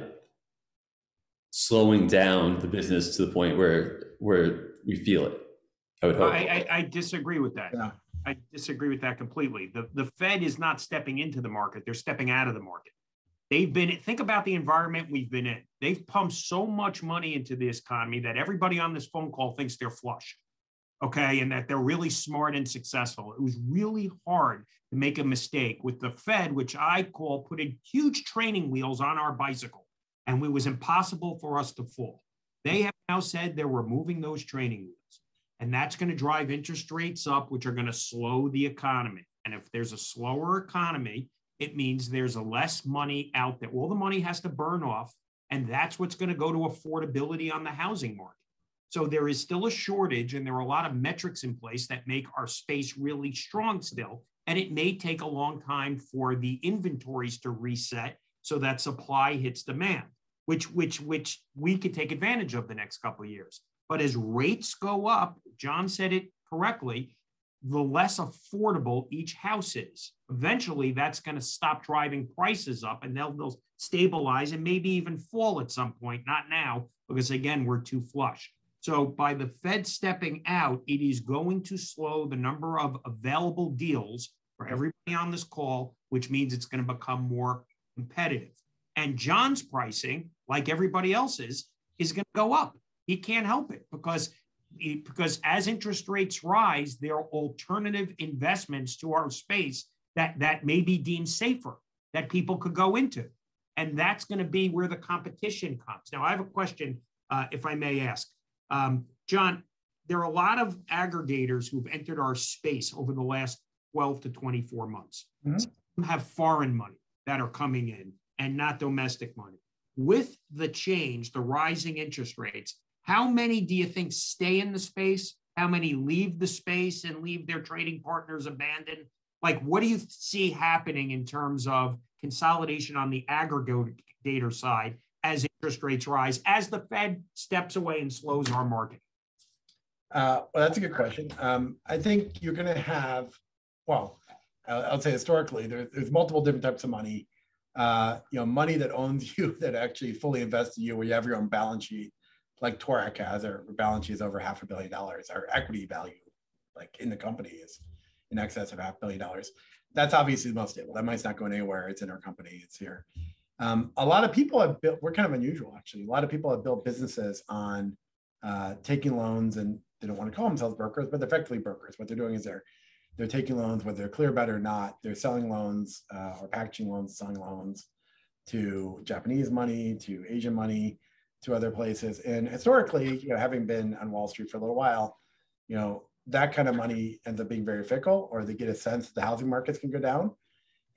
slowing down the business to the point where where we feel it. I would hope. I, I, I disagree with that. Yeah. I disagree with that completely. The, the Fed is not stepping into the market, they're stepping out of the market. They've been, think about the environment we've been in. They've pumped so much money into the economy that everybody on this phone call thinks they're flush. Okay. And that they're really smart and successful. It was really hard to make a mistake with the Fed, which I call putting huge training wheels on our bicycle. And it was impossible for us to fall. They have now said they're removing those training wheels. And that's going to drive interest rates up, which are going to slow the economy. And if there's a slower economy, it means there's less money out there. All the money has to burn off. And that's what's going to go to affordability on the housing market. So there is still a shortage, and there are a lot of metrics in place that make our space really strong still. And it may take a long time for the inventories to reset so that supply hits demand, which which which we could take advantage of the next couple of years. But as rates go up, John said it correctly, the less affordable each house is. Eventually, that's going to stop driving prices up and they'll, they'll stabilize and maybe even fall at some point, not now, because again, we're too flush. So, by the Fed stepping out, it is going to slow the number of available deals for everybody on this call, which means it's going to become more competitive. And John's pricing, like everybody else's, is going to go up. He can't help it because because as interest rates rise, there are alternative investments to our space that that may be deemed safer that people could go into, and that's going to be where the competition comes. Now, I have a question, uh, if I may ask, um, John. There are a lot of aggregators who've entered our space over the last 12 to 24 months. Mm-hmm. Some have foreign money that are coming in and not domestic money. With the change, the rising interest rates, how many do you think stay in the space? How many leave the space and leave their trading partners abandoned? Like, what do you see happening in terms of consolidation on the aggregator side interest rates rise, as the Fed steps away and slows our market? Uh, well, that's a good question. Um, I think you're going to have, well, I'll, say historically, there, there's multiple different types of money. Uh, you know, money that owns you, that actually fully invests in you, where you have your own balance sheet like Toorak has, or balance sheet is over half a billion dollars. Our equity value, like in the company, is in excess of half a billion dollars. That's obviously the most stable. That money's not going anywhere. It's in our company. It's here. Um, a lot of people have built. We're kind of unusual, actually. A lot of people have built businesses on uh, taking loans, and they don't want to call themselves brokers, but they're effectively brokers. What they're doing is they're they're taking loans, whether they're clear about it or not. They're selling loans uh, or packaging loans, selling loans to Japanese money, to Asian money, to other places. And historically, you know, having been on Wall Street for a little while, you know, that kind of money ends up being very fickle, or they get a sense that the housing markets can go down,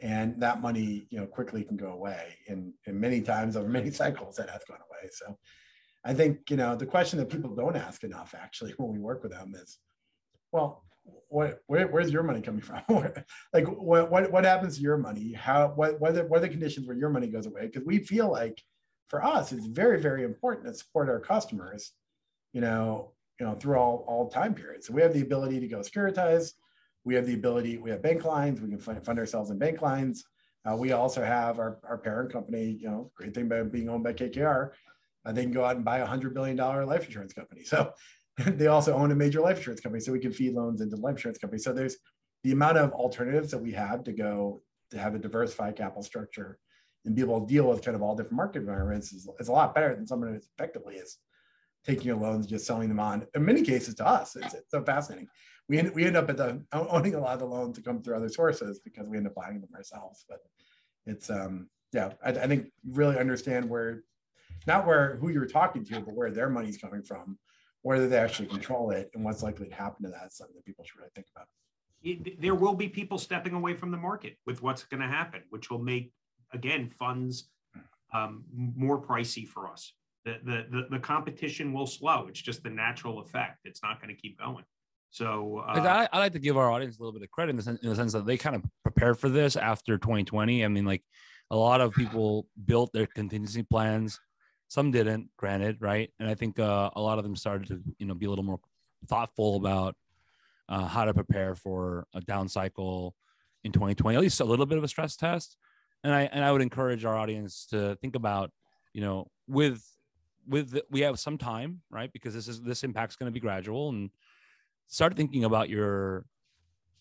and that money, you know, quickly can go away. And, many times over many cycles, that has gone away. So, I think you know the question that people don't ask enough actually when we work with them is, well, what where, where's your money coming from? like what, what what happens to your money? How what what are, what are the conditions where your money goes away? Because we feel like for us, it's very, very important to support our customers, you know, you know, through all, all time periods. So we have the ability to go securitize. We have the ability, we have bank lines, we can fund, ourselves in bank lines. Uh, we also have our, our parent company, you know, great thing about being owned by KKR, uh, they can go out and buy a hundred billion dollar life insurance company. So they also own a major life insurance company. So we can feed loans into life insurance companies. So there's the amount of alternatives that we have to go to have a diversified capital structure and be able to deal with kind of all different market environments is, is a lot better than someone who effectively is taking your loans, just selling them on. In many cases, to us, it's, it's so fascinating. We end, we end up at the owning a lot of the loans to come through other sources because we end up buying them ourselves. But it's um yeah, I, I think really understand where not where who you're talking to, but where their money's coming from, whether they actually control it, and what's likely to happen to that. Is something that people should really think about. There will be people stepping away from the market with what's going to happen, which will make again funds um, more pricey for us. The, the, the the competition will slow. It's just the natural effect. It's not going to keep going. So uh, I, I, like to give our audience a little bit of credit in the, sense, in the sense that they kind of prepared for this after 2020. I mean, like a lot of people built their contingency plans. Some didn't, granted, right? And I think uh, a lot of them started to, you know, be a little more thoughtful about uh, how to prepare for a down cycle in 2020. At least a little bit of a stress test and I and I would encourage our audience to think about, you know, with with the, we have some time, right? Because this is this impact's going to be gradual, and start thinking about your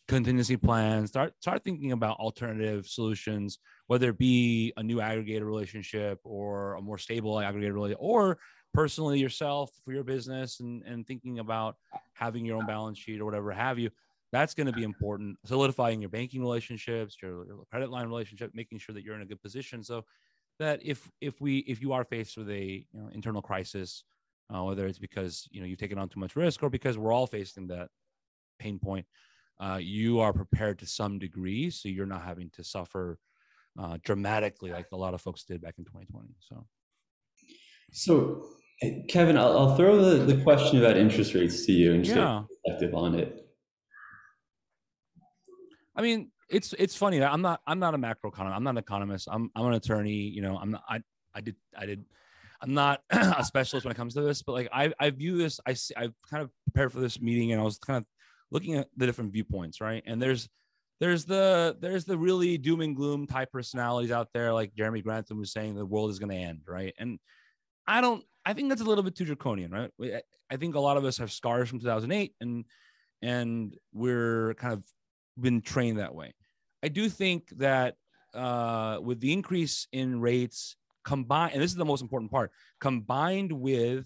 contingency plans. Start start thinking about alternative solutions, whether it be a new aggregator relationship or a more stable aggregator relationship, or personally yourself for your business and, and thinking about having your own balance sheet or whatever have you that's going to be important solidifying your banking relationships your, your, credit line relationship making sure that you're in a good position so that if if we if you are faced with a you know, internal crisis uh, whether it's because you know you've taken on too much risk or because we're all facing that pain point uh, you are prepared to some degree so you're not having to suffer uh, dramatically like a lot of folks did back in 2020 so so Kevin, I'll, I'll throw the, the question about interest rates to you and just yeah. perspective on it. I mean, it's it's funny. I'm not I'm not a macro economist. I'm not an economist. I'm I'm an attorney. You know, I'm not, I I did I did I'm not a specialist when it comes to this, but like I I view this. I see I've kind of prepared for this meeting and I was kind of looking at the different viewpoints, right? And there's there's the there's the really doom and gloom type personalities out there, like Jeremy Grantham was saying the world is going to end, right? And I don't I think that's a little bit too draconian, right? I think a lot of us have scars from 2008 and and we're kind of been trained that way. I do think that uh, with the increase in rates combined, and this is the most important part, combined with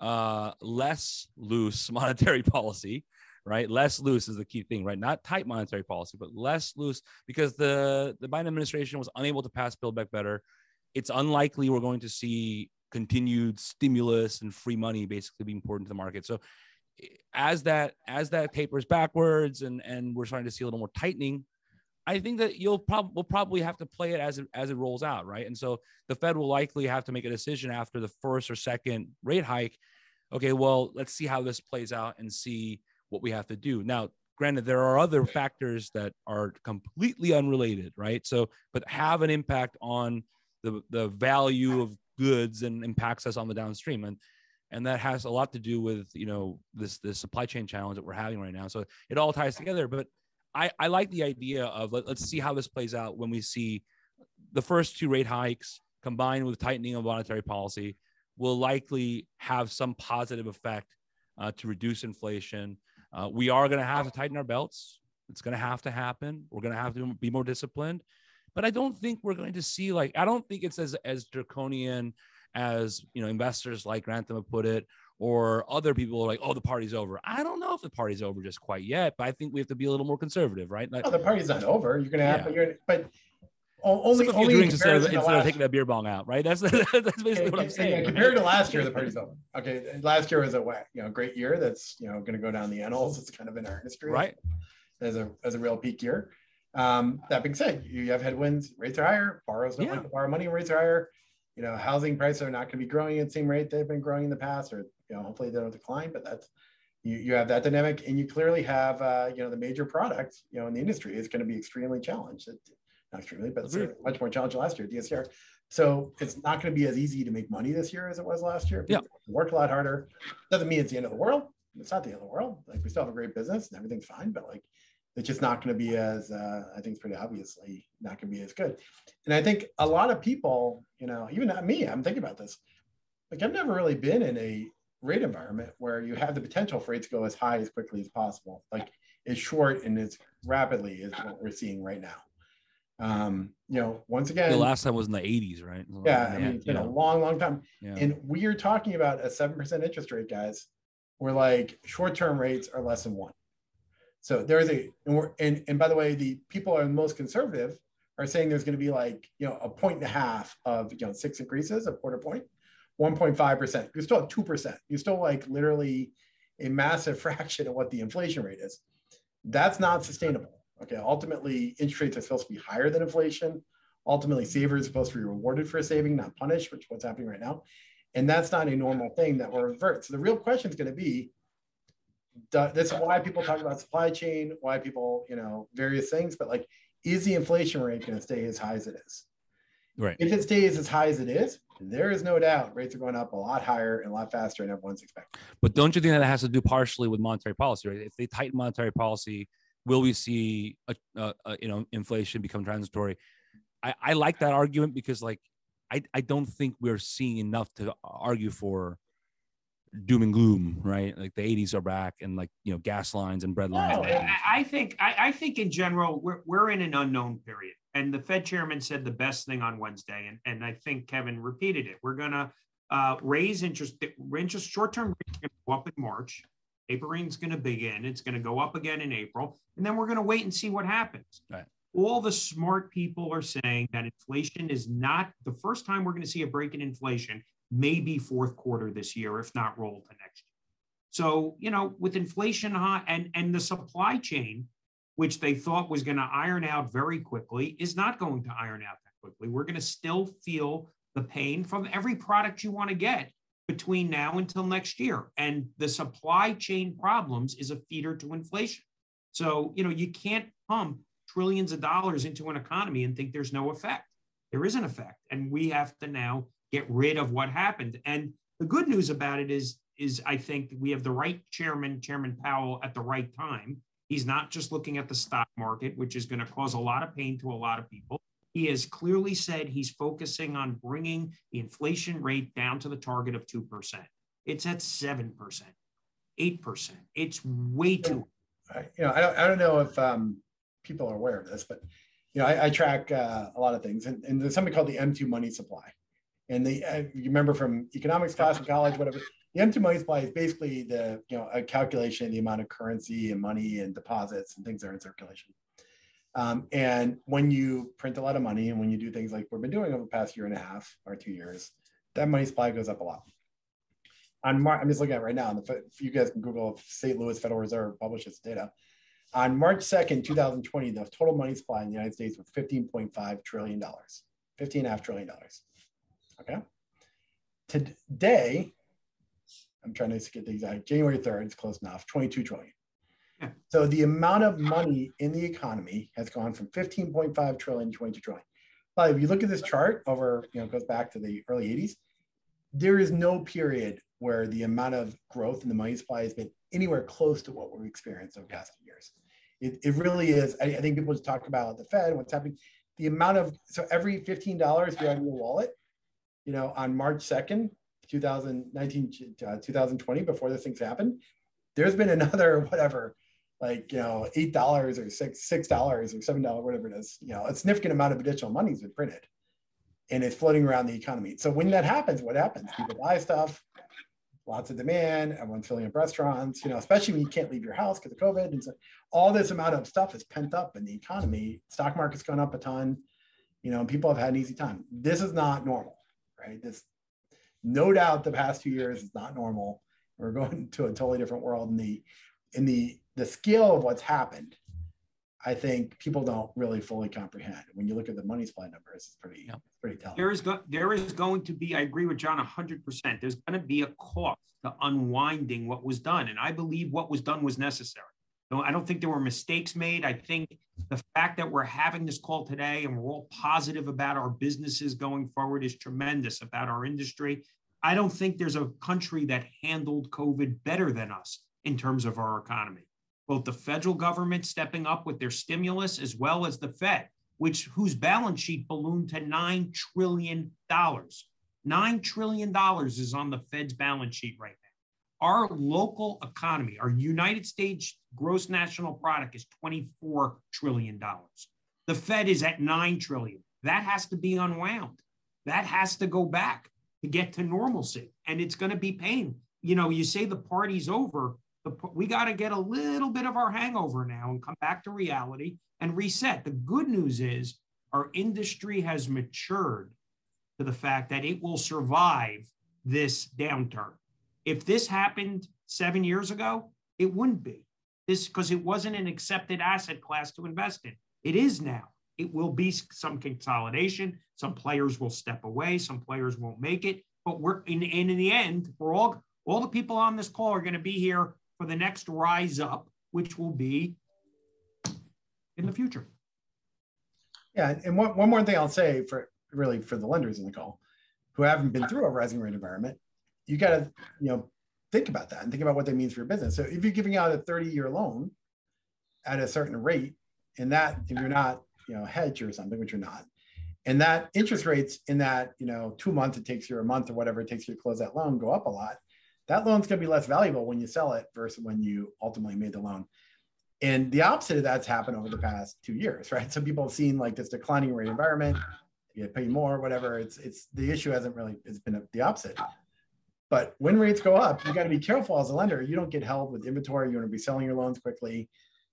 uh, less loose monetary policy, right? Less loose is the key thing, right? Not tight monetary policy, but less loose because the the Biden administration was unable to pass Build Back Better. It's unlikely we're going to see continued stimulus and free money basically being poured into the market. So as that as that tapers backwards and and we're starting to see a little more tightening, I think that you'll probably will probably have to play it as it as it rolls out, right? And so the Fed will likely have to make a decision after the first or second rate hike. Okay, well, let's see how this plays out and see what we have to do. Now, granted, there are other factors that are completely unrelated, right? So, but have an impact on the the value of goods and impacts us on the downstream and and that has a lot to do with you know this this supply chain challenge that we're having right now so it all ties together but i i like the idea of let, us see how this plays out when we see the first two rate hikes combined with tightening of monetary policy will likely have some positive effect uh, to reduce inflation. Uh, we are going to have to tighten our belts. It's going to have to happen. We're going to have to be more disciplined. But I don't think we're going to see like I don't think it's as as draconian as you know investors like Grantham have put it, or other people are like, oh, the party's over. I don't know if the party's over just quite yet, but I think we have to be a little more conservative, right? Like, oh, the party's not over. You're gonna have, yeah. you're, but only only drinks instead of, instead of taking that beer bong out, right? That's that's basically and, what I'm saying. compared to last year, the party's over. Okay, last year was a you know great year. That's you know going to go down the annals. It's kind of in our history, right? As a as a real peak year. Um, that being said, you have headwinds, rates are higher, borrowers don't yeah. like to borrow money, rates are higher. You know, housing prices are not going to be growing at the same rate they've been growing in the past, or you know, hopefully they don't decline. But that's you, you have that dynamic, and you clearly have uh, you know the major product, you know in the industry is going to be extremely challenged. It, not extremely, but it's much more challenging last year. DSCR. So it's not going to be as easy to make money this year as it was last year. Yeah, worked a lot harder. Doesn't mean it's the end of the world. It's not the end of the world. Like we still have a great business and everything's fine, but like it's just not going to be as uh, I think it's pretty obviously not going to be as good. And I think a lot of people, you know, even not me, I'm thinking about this. Like I've never really been in a rate environment where you have the potential for it to go as high as quickly as possible, like as short and as rapidly as what we're seeing right now. Um, you know, once again, the last time was in the 80s, right? Yeah, I mean, it's been a long, long time. Yeah. And we are talking about a 7% interest rate, guys, where like short term rates are less than one. So there's a, and, we're, and, and by the way, the people are the most conservative are saying there's going to be like, you know, a point and a half of, you know, six increases, a quarter point, 1.5%. You're still at 2%. You're still like literally a massive fraction of what the inflation rate is. That's not sustainable. Okay. Ultimately, interest rates are supposed to be higher than inflation. Ultimately, savers are supposed to be rewarded for saving, not punished, which is what's happening right now. And that's not a normal thing that will revert. So the real question is going to be that's why people talk about supply chain, why people, you know, various things, but like, is the inflation rate going to stay as high as it is? Right. If it stays as high as it is, there is no doubt rates are going up a lot higher and a lot faster than everyone's expecting. But don't you think that has to do partially with monetary policy? Right? If they tighten monetary policy, will we see a, a, a you know inflation become transitory? I, I like that argument because like I, I don't think we're seeing enough to argue for doom and gloom, right? Like the 80s are back and like, you know, gas lines and bread lines. No, I, I think I, I think in general we're we're in an unknown period. And the Fed chairman said the best thing on Wednesday, and, and I think Kevin repeated it. We're gonna uh, raise interest interest short-term rates going to go up in March. Tapering's going to begin. It's going to go up again in April, and then we're going to wait and see what happens. Right. All the smart people are saying that inflation is not the first time we're going to see a break in inflation. Maybe fourth quarter this year, if not roll to next year. So you know, with inflation high and and the supply chain, which they thought was going to iron out very quickly, is not going to iron out that quickly. We're going to still feel the pain from every product you want to get between now until next year. And the supply chain problems is a feeder to inflation. So, you know, you can't pump trillions of dollars into an economy and think there's no effect. There is an effect. And we have to now get rid of what happened. And the good news about it is, is I think we have the right chairman, Chairman Powell, at the right time. He's not just looking at the stock market, which is going to cause a lot of pain to a lot of people. He has clearly said he's focusing on bringing the inflation rate down to the target of 2%. It's at 7%, 8%. It's way too. You know, I don't, I don't know if um, people are aware of this, but you know, I, I track uh, a lot of things, and, and, there's something called the M2 money supply. And the uh, you remember from economics class in college, whatever. The M2 money supply is basically the you know a calculation of the amount of currency and money and deposits and things that are in circulation. Um, and when you print a lot of money and when you do things like we've been doing over the past year and a half or two years, that money supply goes up a lot. On Mar- I'm just looking at right now. The, if you guys can Google St. Louis Federal Reserve publishes data. On March 2nd, 2020, the total money supply in the United States was $15.5 trillion, $15.5 trillion. Okay. Today, I'm trying to get the exact January 3rd, it's close enough, 22 trillion. So the amount of money in the economy has gone from 15.5 trillion to 22 trillion. But if you look at this chart over, you know, goes back to the early 80s, there is no period where the amount of growth in the money supply has been anywhere close to what we've experienced over the past few years. It, it really is. I, I think people just talk about the Fed, what's happening. The amount of, so every $15 you have in your wallet, you know, on March 2nd, 2019, uh, 2020, before this thing's happened, there's been another, whatever, like you know eight dollars or six six dollars or seven dollars whatever it is you know a significant amount of additional money has been printed and it's floating around the economy. So when that happens what happens? People buy stuff lots of demand everyone's filling up restaurants you know especially when you can't leave your house because of covid and so all this amount of stuff is pent up in the economy. Stock market's gone up a ton you know people have had an easy time. This is not normal right? This no doubt the past two years is not normal we're going to a totally different world in the in the the scale of what's happened, I think people don't really fully comprehend. When you look at the money supply numbers, it's pretty, yeah. pretty telling. There is go- there is going to be, I agree with John 100%. There's going to be a cost to unwinding what was done. And I believe what was done was necessary. So I don't think there were mistakes made. I think the fact that we're having this call today and we're all positive about our businesses going forward is tremendous about our industry. I don't think there's a country that handled COVID better than us in terms of our economy both the federal government stepping up with their stimulus as well as the Fed, which whose balance sheet ballooned to nine trillion dollars. Nine trillion dollars is on the Fed's balance sheet right. Our local economy, our United States gross national product is 24 trillion dollars. The Fed is at 9 trillion. That has to be unwound. That has to go back to get to normalcy. And it's going to be pain. You know, you say the party's over, we got to get a little bit of our hangover now and come back to reality and reset. The good news is our industry has matured to the fact that it will survive this downturn. If this happened seven years ago, it wouldn't be this because it wasn't an accepted asset class to invest in. It is now. It will be some consolidation. Some players will step away. Some players won't make it. But we're in, in the end, we're all all the people on this call are going to be here for the next rise up, which will be in the future. Yeah, and one, one more thing I'll say for really for the lenders in the call who haven't been through a rising rate environment, you got to you know think about that and think about what that means for your business. So if you're giving out a 30 year loan at a certain rate, and that if you're not you know hedge or something, which you're not, and that interest rates in that you know two months it takes you a month or whatever it takes you to close that loan go up a lot that loan's going to be less valuable when you sell it versus when you ultimately made the loan. And the opposite of that's happened over the past two years right? So people have seen like this declining rate environment you pay more whatever. It's it's the issue hasn't really it's been the opposite but when rates go up you got to be careful as a lender you don't get held with inventory you want to be selling your loans quickly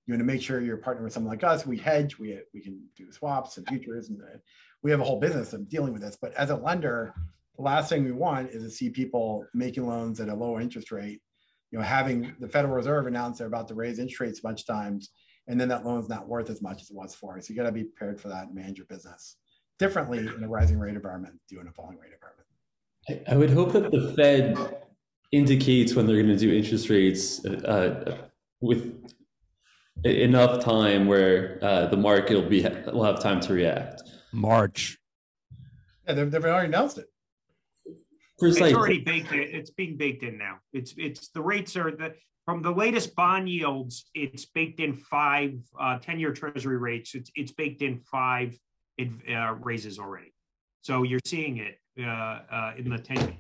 you want to make sure you're partnering with someone like us we hedge we, we can do swaps and futures and uh, we have a whole business of dealing with this. But as a lender, the last thing we want is to see people making loans at a lower interest rate. You know, having the Federal Reserve announce they're about to raise interest rates a bunch of times, and then that loan's not worth as much as it was for. So you got to be prepared for that and manage your business differently in a rising rate environment, than do in a falling rate environment. I, I would hope that the Fed indicates when they're going to do interest rates uh, with enough time where uh, the market will be will have time to react. March. Yeah, they've, they've already announced it. Precisely. It's already baked in. It's being baked in now. It's it's the rates are the from the latest bond yields. It's baked in five uh, 10 year treasury rates. It's it's baked in five uh, raises already. So you're seeing it uh, uh, in the 10 year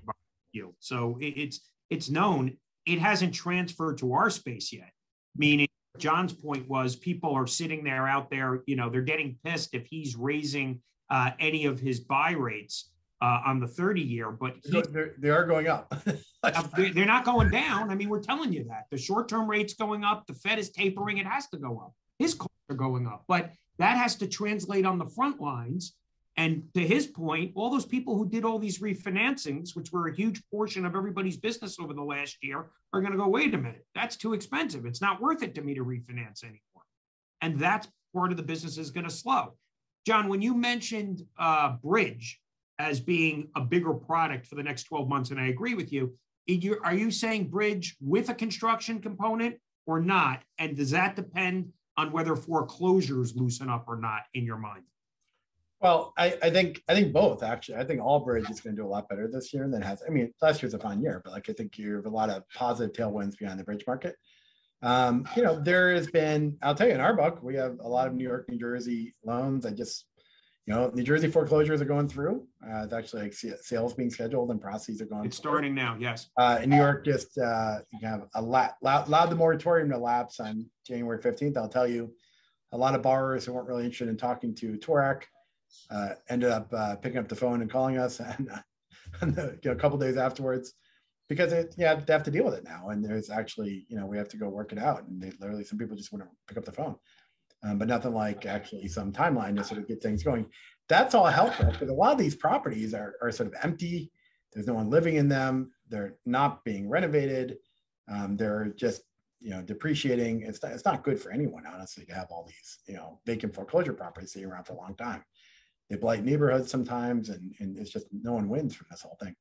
yield. So it, it's it's known. It hasn't transferred to our space yet. Meaning John's point was people are sitting there out there, you know, they're getting pissed if he's raising uh, any of his buy rates uh, on the 30 year, but he, they're, they are going up. they're not going down. I mean, we're telling you that the short term rate's going up, the Fed is tapering, it has to go up. His costs are going up, but that has to translate on the front lines and to his point, all those people who did all these refinancings, which were a huge portion of everybody's business over the last year, are going to go, wait a minute, that's too expensive. It's not worth it to me to refinance anymore. And that's part of the business is going to slow. John, when you mentioned uh, Bridge as being a bigger product for the next 12 months, and I agree with you, are you saying Bridge with a construction component or not? And does that depend on whether foreclosures loosen up or not in your mind? Well, I, I think I think both actually. I think Allbridge is going to do a lot better this year than has. I mean, last year's a fine year, but like I think you have a lot of positive tailwinds behind the bridge market. Um, you know, there has been. I'll tell you, in our book, we have a lot of New York, New Jersey loans. I just, you know, New Jersey foreclosures are going through. Uh, it's actually like sales being scheduled and processes are going. It's starting now. Yes. Uh, in New York, just uh, you have a lot allowed the moratorium to lapse on January fifteenth. I'll tell you, a lot of borrowers who weren't really interested in talking to Toorak uh, ended up uh, picking up the phone and calling us and, and the, you know, a couple days afterwards because it, yeah, they have to deal with it now. And there's actually, you know, we have to go work it out. And they literally, some people just wouldn't pick up the phone, um, but nothing like actually some timeline to sort of get things going. That's all helpful because a lot of these properties are, are sort of empty. There's no one living in them. They're not being renovated. Um, they're just, you know, depreciating. It's not, it's not good for anyone, honestly, to have all these, you know, vacant foreclosure properties sitting around for a long time they blight neighborhoods sometimes, and, and it's just no one wins from this whole thing.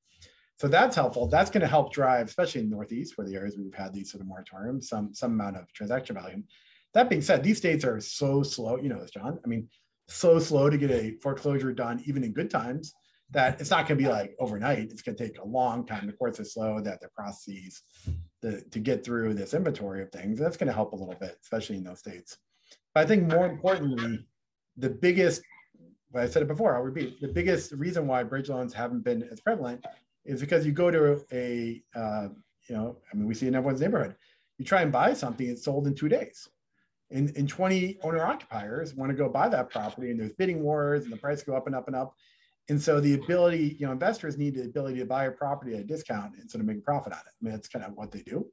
So that's helpful. That's going to help drive, especially in the Northeast, where the areas we've had these sort of moratoriums, some some amount of transaction volume. That being said, these states are so slow. You know this, John. I mean, so slow to get a foreclosure done, even in good times, that it's not going to be like overnight. It's going to take a long time. The courts are slow. That the processes the, to get through this inventory of things. That's going to help a little bit, especially in those states. But I think more importantly, the biggest but I said it before, I'll repeat. The biggest reason why bridge loans haven't been as prevalent is because you go to a, uh, you know, I mean, we see in everyone's neighborhood, you try and buy something, it's sold in two days. And, and 20 owner occupiers want to go buy that property and there's bidding wars and the price go up and up and up. And so the ability, you know, investors need the ability to buy a property at a discount sort of make a profit on it. I mean, that's kind of what they do.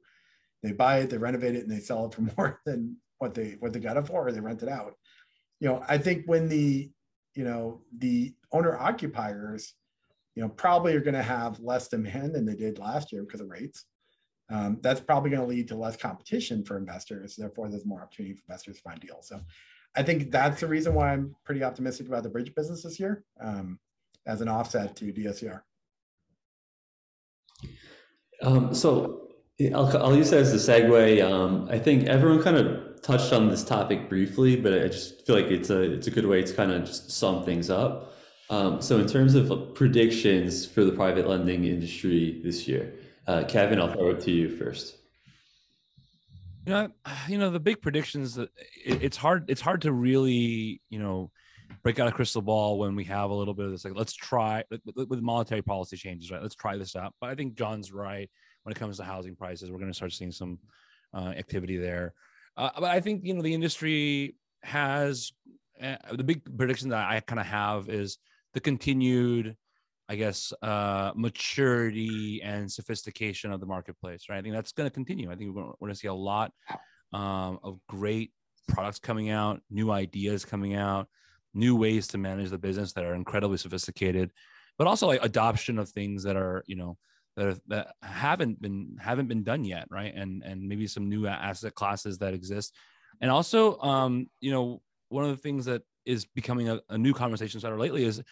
They buy it, they renovate it, and they sell it for more than what they what they got it for, or they rent it out. You know, I think when the you know, the owner occupiers, you know, probably are going to have less demand than they did last year because of rates. Um, that's probably going to lead to less competition for investors. Therefore, there's more opportunity for investors to find deals. So I think that's the reason why I'm pretty optimistic about the bridge business this year um, as an offset to DSCR. Um, so I'll, I'll, use that as a segue. Um, I think everyone kind of touched on this topic briefly, but I just feel like it's a it's a good way to kind of just sum things up. Um, so in terms of predictions for the private lending industry this year, uh, Kevin, I'll throw it to you first. You know, you know the big predictions. That it's hard. It's hard to really, you know, break out a crystal ball when we have a little bit of this. Like, let's try with monetary policy changes, right? Let's try this out. But I think John's right when it comes to housing prices. We're going to start seeing some uh, activity there. Uh, but I think you know the industry has uh, the big prediction that I kind of have is the continued, I guess, uh, maturity and sophistication of the marketplace. Right. I think that's going to continue. I think we're going to see a lot um, of great products coming out, new ideas coming out, new ways to manage the business that are incredibly sophisticated, but also like adoption of things that are you know that are, that haven't been haven't been done yet, right? And and maybe some new asset classes that exist, and also um, you know one of the things that is becoming a, a new conversation starter lately is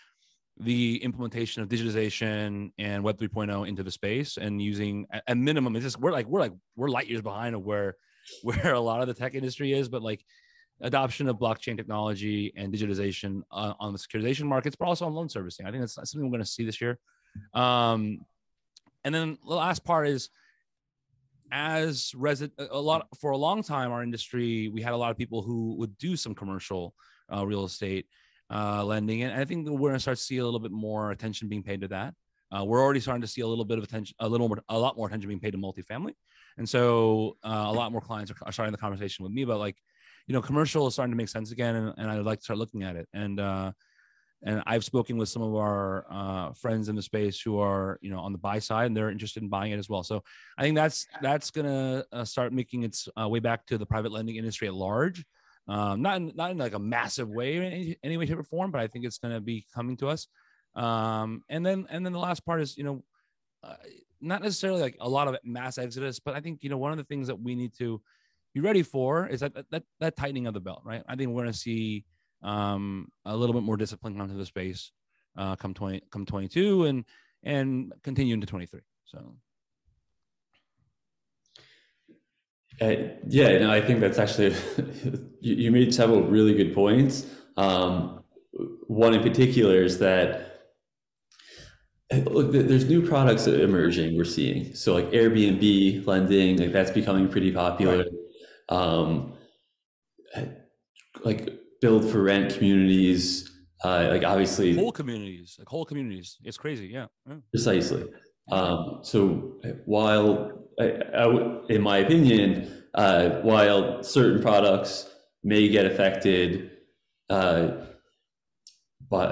the implementation of digitization and web 3.0 into the space and using a minimum it's just we're like we're like we're light years behind of where where a lot of the tech industry is but like adoption of blockchain technology and digitization uh, on the securitization markets but also on loan servicing. I think that's, that's something we're going to see this year. Um, and then the last part is as resident a lot for a long time our industry we had a lot of people who would do some commercial uh, real estate uh, lending. And i think we're going to start to see a little bit more attention being paid to that. Uh, we're already starting to see a little bit of attention a little more a lot more attention being paid to multifamily. And so uh, a lot more clients are, are, starting the conversation with me about like you know commercial is starting to make sense again and, and i'd like to start looking at it. And uh, and I've spoken with some of our uh, friends in the space who are, you know, on the buy side, and they're interested in buying it as well. So I think that's that's gonna uh, start making its uh, way back to the private lending industry at large. Um, not in, not in like a massive way, in any, any way, shape, or form, but I think it's gonna be coming to us. Um, and then and then the last part is, you know, uh, not necessarily like a lot of mass exodus, but I think you know one of the things that we need to be ready for is that that, that tightening of the belt, right? I think we're gonna see um, a little bit more discipline onto the space uh, come 20 come 22 and and continue into 23 so. Uh, yeah no i think that's actually you, you, made several really good points. Um, one in particular is that look there's new products emerging we're seeing. So like airbnb lending like that's becoming pretty popular. Right. um, like build for rent communities. Uh, like obviously whole communities, like whole communities. It's crazy. Yeah. yeah. Precisely. Um, so while I, I, in my opinion, uh, while certain products may get affected uh, by,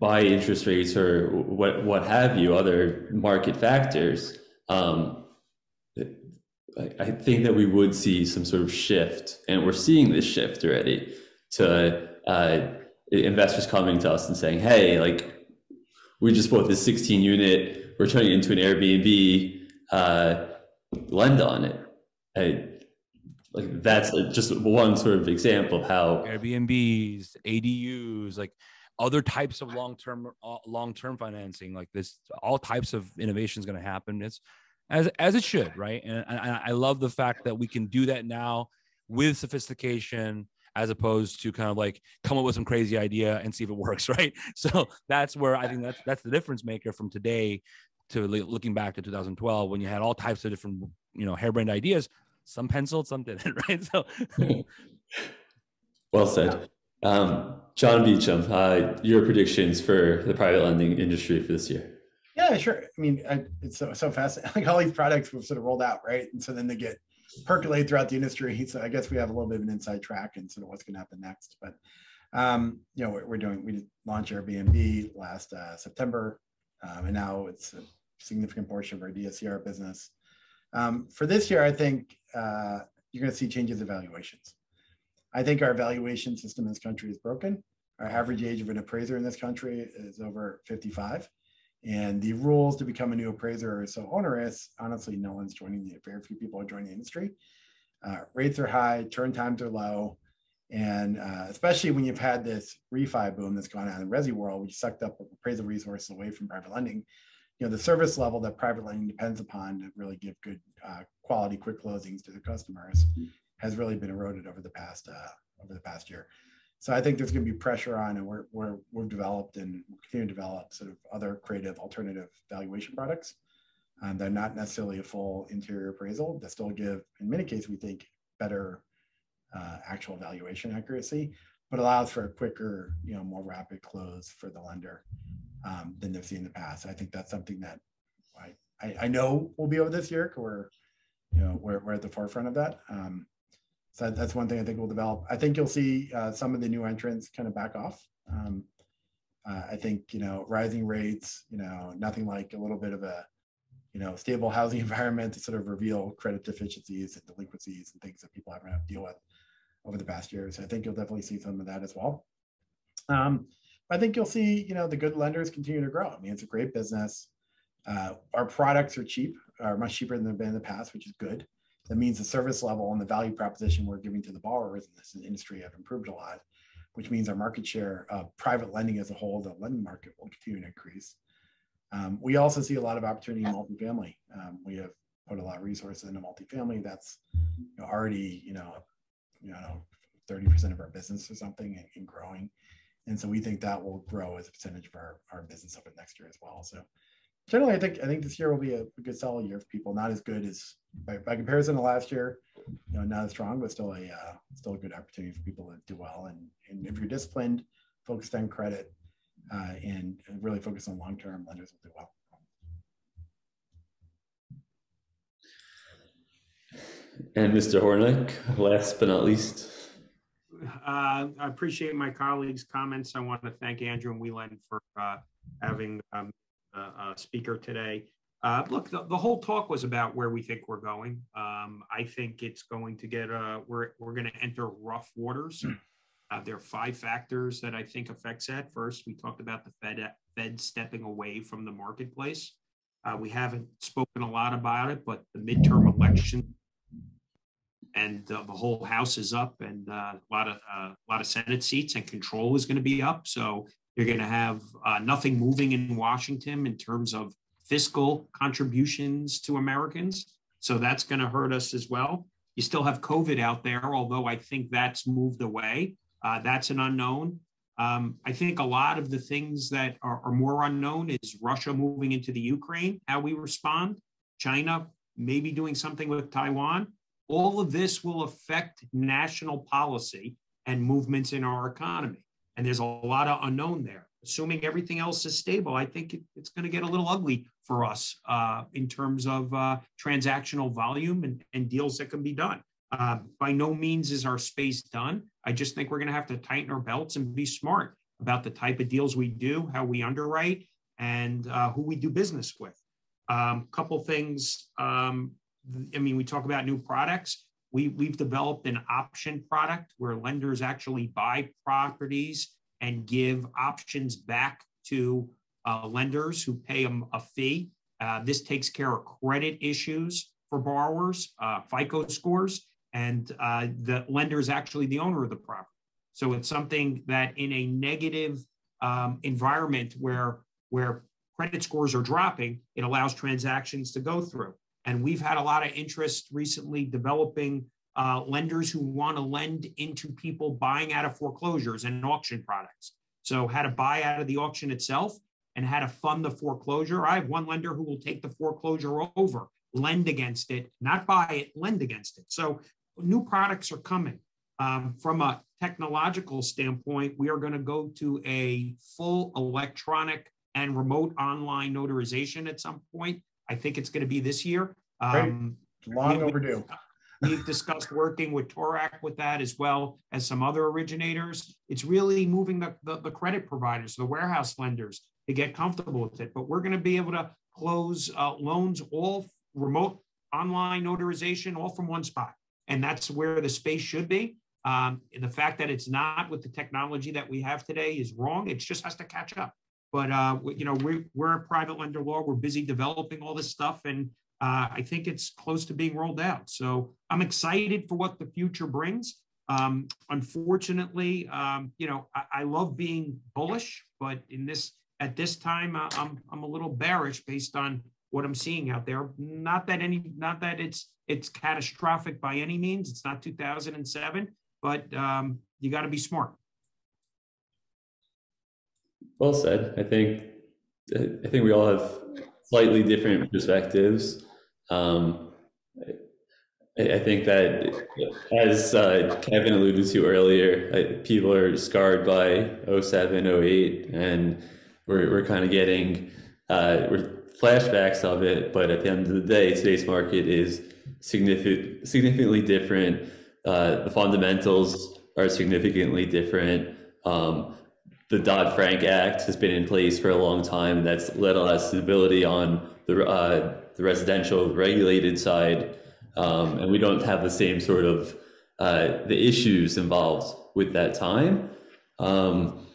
by interest rates or what, what have you, other market factors, um, I think that we would see some sort of shift, and we're seeing this shift already to uh, investors coming to us and saying, "Hey, like we just bought this 16 unit, we're turning it into an Airbnb, uh, lend on it." Like that's just one sort of example of how Airbnbs, ADUs, like other types of long-term uh, long-term financing, like this, all types of innovation is going to happen. It's as as it should, right? And I, I love the fact that we can do that now with sophistication as opposed to kind of like come up with some crazy idea and see if it works, right? So that's where I think that's that's the difference maker from today to looking back to 2012 when you had all types of different you know harebrained ideas. Some penciled, some didn't, right? So. well said. Um, John Beacham, uh, your predictions for the private lending industry for this year? Yeah, sure. I mean, I, it's so, so fast. Like all these products were sort of rolled out, right? And so then they get percolate throughout the industry. So I guess we have a little bit of an inside track and sort of what's going to happen next. But um, you know, we're, doing we launched Airbnb last uh, September, um, and now it's a significant portion of our DSCR business. Um, for this year, I think uh, you're going to see changes in valuations. I think our valuation system in this country is broken. Our average age of an appraiser in this country is over 55. And the rules to become a new appraiser are so onerous. Honestly, no one's joining the very few people are joining the industry. Uh, rates are high, turn times are low, and uh, especially when you've had this refi boom that's gone on in the resi world, which sucked up appraisal resources away from private lending. You know, the service level that private lending depends upon to really give good uh, quality, quick closings to the customers has really been eroded over the past uh, over the past year. So I think there's going to be pressure on, and we're, we're, we've developed and we'll continue to develop sort of other creative alternative valuation products. Um, they're not necessarily a full interior appraisal. They still give, in many cases, we think better uh, actual valuation accuracy, but allows for a quicker, you know, more rapid close for the lender um, than they've seen in the past. I think that's something that I, I, I know we'll be over this year. Because we're, you know, we're, we're at the forefront of that. Um, so that's one thing I think will develop. I think you'll see uh, some of the new entrants kind of back off. Um, uh, I think you know rising rates, you know, nothing like a little bit of a you know stable housing environment to sort of reveal credit deficiencies and delinquencies and things that people haven't had to deal with over the past years. I think you'll definitely see some of that as well. Um, I think you'll see you know the good lenders continue to grow. I mean, it's a great business. Uh, our products are cheap, are much cheaper than they've been in the past, which is good. That means the service level and the value proposition we're giving to the borrowers in this industry have improved a lot which means our market share of private lending as a whole, the lending market will continue to increase. Um, we also see a lot of opportunity in multifamily. Um, we have put a lot of resources into multifamily. That's you know, already, you know, you know, 30% of our business or something and, and, growing. And so we think that will grow as a percentage of our, our business over next year as well. So generally, I think I think this year will be a, a good solid year for people. Not as good as by, by, comparison to last year, you know, not as strong, but still a uh, still a good opportunity for people to do well. And and if you're disciplined, focused on credit, uh, and really focused on long term, lenders will do well. And Mr. Hornick, last but not least. Uh, I appreciate my colleagues' comments. I want to thank Andrew and Wieland for uh, having um, uh, speaker today. Uh, look, the, the, whole talk was about where we think we're going. Um, I think it's going to get, uh, we're, we're going to enter rough waters. Hmm. Uh, there are five factors that I think affects that. First, we talked about the Fed, Fed stepping away from the marketplace. Uh, we haven't spoken a lot about it, but the midterm election and uh, the whole House is up, and uh, a lot of a lot of Senate seats and control is going to be up. So you're going to have uh, nothing moving in Washington in terms of fiscal contributions to Americans. So that's going to hurt us as well. You still have COVID out there, although I think that's moved away. Uh, that's an unknown. Um, I think a lot of the things that are, are, more unknown is Russia moving into the Ukraine, how we respond, China maybe doing something with Taiwan. All of this will affect national policy and movements in our economy and there's a lot of unknown there. Assuming everything else is stable, I think it, it's going to get a little ugly for us uh, in terms of uh, transactional volume and, and, deals that can be done. Uh, by no means is our space done. I just think we're going to have to tighten our belts and be smart about the type of deals we do, how we underwrite, and uh, who we do business with. A um, couple things. Um, I mean, we talk about new products. We, we've developed an option product where lenders actually buy properties and give options back to uh, lenders who pay them a fee. Uh, this takes care of credit issues for borrowers, uh, FICO scores, and uh, the lender is actually the owner of the property. So it's something that in a negative um, environment where, where credit scores are dropping, it allows transactions to go through. And we've had a lot of interest recently developing uh, lenders who want to lend into people buying out of foreclosures and auction products. So, how to buy out of the auction itself and how to fund the foreclosure. I have one lender who will take the foreclosure over, lend against it, not buy it, lend against it. So, new products are coming. Um, from a technological standpoint, we are going to go to a full electronic and remote online notarization at some point. I think it's going to be this year. Um, Long overdue. We've discussed working with Toorak with that as well as some other originators. It's really moving the, the, the credit providers, the warehouse lenders to get comfortable with it. But we're going to be able to close uh, loans all remote online notarization, all from one spot. And that's where the space should be. Um, the fact that it's not with the technology that we have today is wrong. It just has to catch up. But uh, you know, we, we're a private lender law. We're busy developing all this stuff, and uh, I think it's close to being rolled out. So I'm excited for what the future brings. Um, unfortunately, um, you know, I, I, love being bullish, but in this at this time, uh, I'm I'm a little bearish based on what I'm seeing out there. Not that any, not that it's it's catastrophic by any means. It's not 2007, but um, you got to be smart. Well said. I think I think we all have slightly different perspectives. Um, I, think that, as uh, Kevin alluded to earlier, I, people are scarred by 07, 08, and we're, we're kind of getting uh, we're flashbacks of it. But at the end of the day, today's market is significant, significantly different. Uh, the fundamentals are significantly different. Um, the Dodd Frank Act has been in place for a long time, and that's led a lot of stability on the uh, the residential regulated side, um, and we don't have the same sort of uh, the issues involved with that time. Um,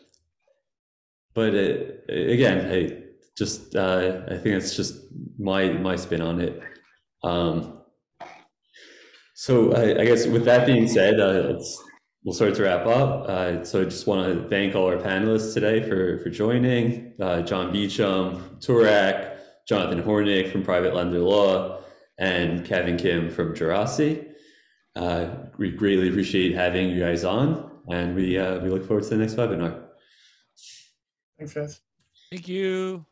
but it, again, I just uh, I think it's just my my spin on it. Um, so I, I, guess with that being said, uh, we'll start to wrap up. Uh, so I just want to thank all our panelists today for for joining. Uh, John Beacham, Toorak, Jonathan Hornick from Private Lender Law, and Kevin Kim from Geraci. Uh, we greatly appreciate having you guys on, and we uh, we look forward to the next webinar. Thanks, guys. Thank you.